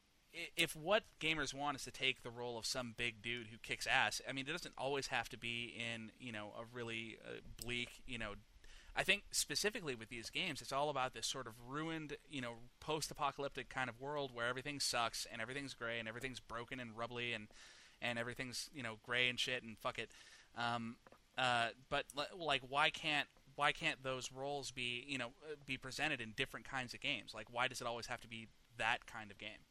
if what gamers want is to take the role of some big dude who kicks ass, I mean, it doesn't always have to be in you know a really uh, bleak you know. I think specifically with these games, it's all about this sort of ruined, you know, post-apocalyptic kind of world where everything sucks and everything's gray and everything's broken and rubbly and and everything's you know gray and shit and fuck it. Um, uh, but li- like, why can't why can't those roles be you know uh, be presented in different kinds of games? Like, why does it always have to be that kind of game?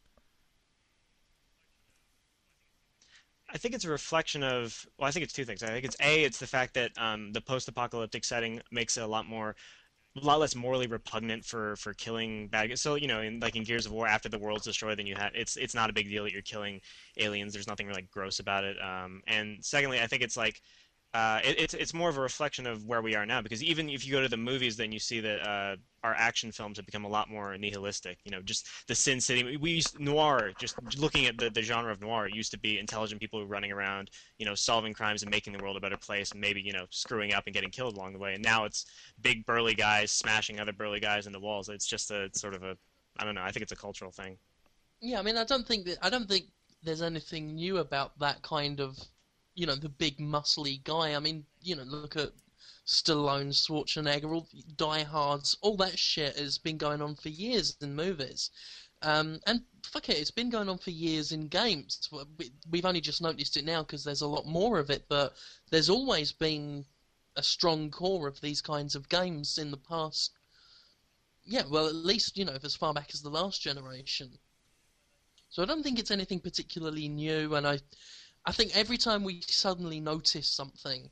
I think it's a reflection of. Well, I think it's two things. I think it's a. It's the fact that um, the post-apocalyptic setting makes it a lot more, a lot less morally repugnant for for killing bad guys. So you know, in like in Gears of War, after the world's destroyed, then you have it's it's not a big deal that you're killing aliens. There's nothing really gross about it. Um, and secondly, I think it's like. Uh, it, it's it's more of a reflection of where we are now because even if you go to the movies, then you see that uh, our action films have become a lot more nihilistic. You know, just the Sin City. We, used noir. Just looking at the, the genre of noir, used to be intelligent people running around, you know, solving crimes and making the world a better place, and maybe you know screwing up and getting killed along the way. And now it's big burly guys smashing other burly guys into walls. It's just a sort of a I don't know. I think it's a cultural thing. Yeah, I mean, I don't think that I don't think there's anything new about that kind of, you know, the big muscly guy. I mean, you know, look at Stallone, Schwarzenegger, all Die Hards, all that shit has been going on for years in movies. Um, and fuck it, it's been going on for years in games. We- We've only just noticed it now because there's a lot more of it, but there's always been a strong core of these kinds of games in the past. Yeah, well, at least, you know, as far back as the last generation. So I don't think it's anything particularly new, and I, I think every time we suddenly notice something,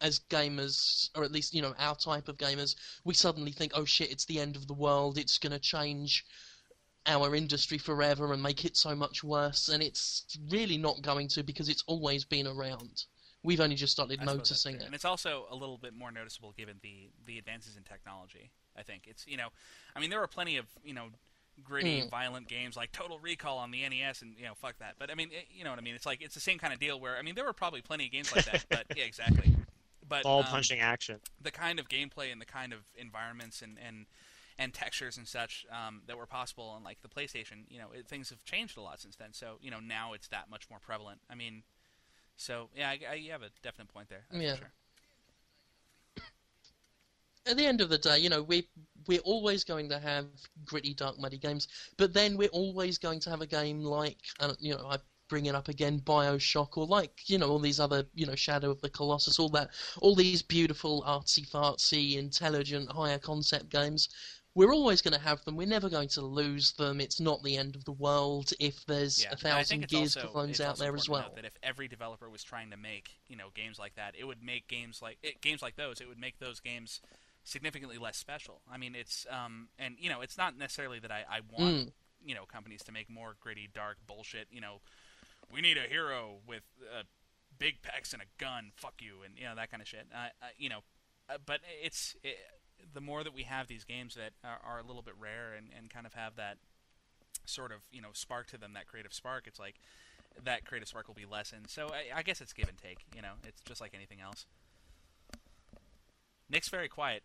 as gamers, or at least you know our type of gamers, we suddenly think, oh shit, it's the end of the world. It's going to change our industry forever and make it so much worse, and it's really not going to because it's always been around. We've only just started I noticing it. and it's also a little bit more noticeable given the the advances in technology. I think it's you know, I mean there are plenty of you know gritty, Mm. violent games like Total Recall on the NES, and you know fuck that. But I mean it, you know what I mean? It's like it's the same kind of deal where I mean there were probably plenty of games like that, but yeah exactly. But Ball um, punching action. the kind of gameplay and the kind of environments and and and textures and such um, that were possible on like the PlayStation, you know, it, things have changed a lot since then. So you know now it's that much more prevalent. I mean, so yeah, I, I, you have a definite point there. Yeah. sure. At the end of the day, you know, we we're always going to have gritty, dark, muddy games, but then we're always going to have a game like, uh, you know, I bring it up again, Bioshock, or like, you know, all these other, you know, Shadow of the Colossus, all that, all these beautiful, artsy fartsy, intelligent, higher concept games. We're always going to have them. We're never going to lose them. It's not the end of the world if there's Yeah, a and I think thousand Gears also, clones out there as well. That if every developer was trying to make you know games like that, it would make games like it, games like those. It would make those games significantly less special. I mean, it's um, and you know, it's not necessarily that I, I want Mm. you know companies to make more gritty, dark bullshit. You know, we need a hero with uh, big pecs and a gun. Fuck you, and you know that kind of shit. Uh, uh, you know, uh, but it's it, the more that we have these games that are, are a little bit rare and, and kind of have that sort of you know spark to them, that creative spark. It's like that creative spark will be lessened. So I, I guess it's give and take. You know, it's just like anything else. Nick's very quiet.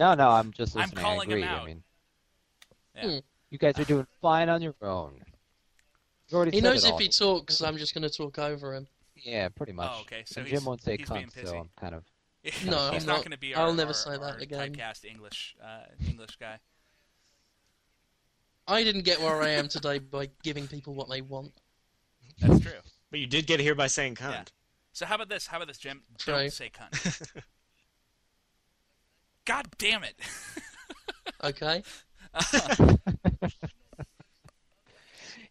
No, no, I'm just listening. I'm listening. calling I him out. I mean, Yeah. You guys are doing fine on your own. He knows if all. he talks, I'm just going to talk over him. Yeah, pretty much. Oh, okay, so Jim won't say he's being cunt, so. I'm kind of. No, he's I'm not, not. going to be our, I'll never our- say that our again. typecast English uh, English guy. I didn't get where I am today by giving people what they want. That's true. But you did get here by saying cunt. Yeah. So how about this? How about this, Jim? True. Don't say cunt. God damn it! Okay.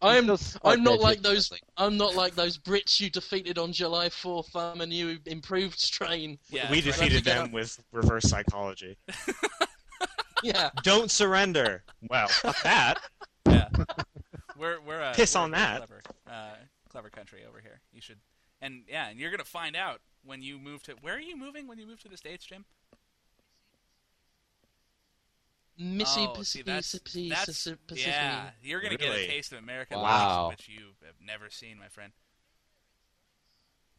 He's I'm I'm not like those I'm not like those Brits you defeated on July 4th. I'm a new improved strain. Yeah, we that's right. defeated them with reverse psychology. Yeah. Don't surrender. Well, fuck that. Yeah. We're we're a Piss we're on very that. Clever, uh, clever country over here. You should, and yeah, and you're gonna find out when you move to. Where are you moving when you move to the states, Jim? Missy oh, see, Pissy that's, Pissy that's Pissy Pissy. yeah. You're gonna get a taste of American Wow. life, which you have never seen, my friend.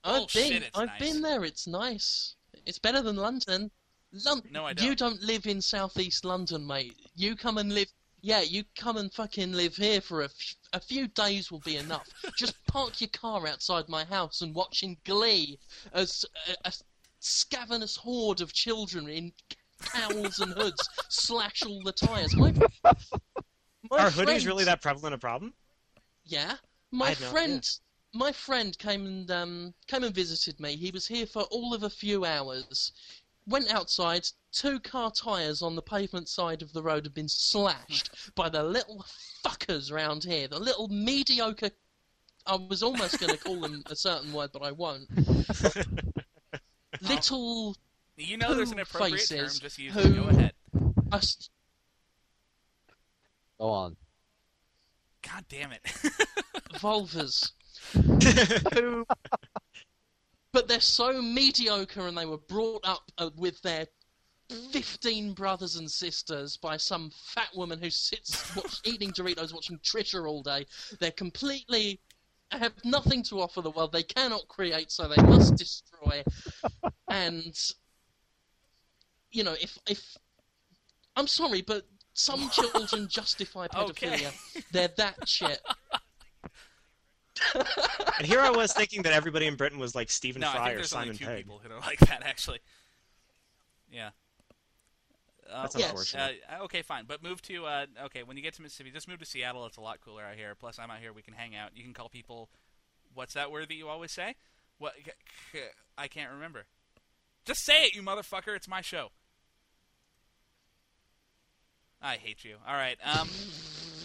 I've Bullshit, been it's I've nice. been there. It's nice. It's better than London. Lon- No, I You don't. You don't live in southeast London, mate. You come and live. Yeah, you come and fucking live here for a, f- a few days will be enough. Just park your car outside my house and watch in Glee as a, a scavenous horde of children in cowls and hoods slash all the tyres. My, my Are hoodies friends- really that prevalent a problem? yeah, my friend, my friend came and um, came and visited me. He was here for all of a few hours. Went outside. Two car tyres on the pavement side of the road had been slashed by the little fuckers round here. The little mediocre. I was almost going to call them a certain word, but I won't. little. You know, there's an Poo appropriate term. faces Just use who- it. Go ahead. us- Go on. God damn it. vulvas. But they're so mediocre and they were brought up uh, with their 15 brothers and sisters by some fat woman who sits watch, eating Doritos watching Trisha all day. They're completely have nothing to offer the world. They cannot create, so they must destroy. And you know, if if I'm sorry, but some children justify pedophilia. Okay. They're that shit. And here I was thinking that everybody in Britain was like Stephen no, I Fry think or there's Simon Pegg. people who are like that, actually. Yeah. Uh, That's Yes. unfortunate. Uh, okay, fine, but move to uh, okay. When you get to Mississippi, just move to Seattle. It's a lot cooler out here. Plus, I'm out here. We can hang out. You can call people. What's that word that you always say? What? I can't remember. Just say it, you motherfucker. It's my show. I hate you. All right. Um,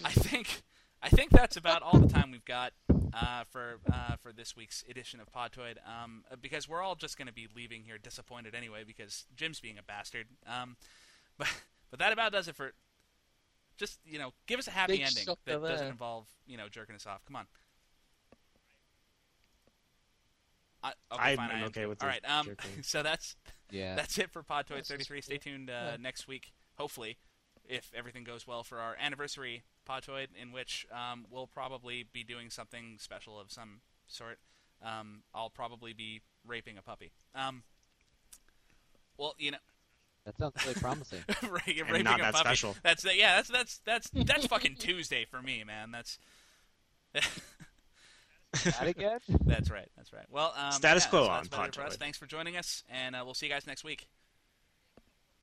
I think I think that's about all the time we've got uh, for uh, for this week's edition of Podtoid. Um, because we're all just going to be leaving here disappointed anyway because Jim's being a bastard. Um, but but that about does it for. Just you know, give us a happy Big ending that doesn't there. involve you know jerking us off. Come on. I, okay, I'm fine, I am okay with All the right, um, so that's Yeah. that's it for Podtoid This is 33. Stay tuned uh, Yeah. next week, hopefully, if everything goes well for our anniversary Podtoid, in which um, we'll probably be doing something special of some sort. Um, I'll probably be raping a puppy. Um, well, you know, That sounds really promising. ra- And raping not a that puppy. special. That's the, yeah. That's that's that's that's fucking Tuesday for me, man. That's that again? that's right. That's right. Well, um, Status yeah, quo so on that's about it for us. Podtoid. Thanks for joining us, and uh, we'll see you guys next week.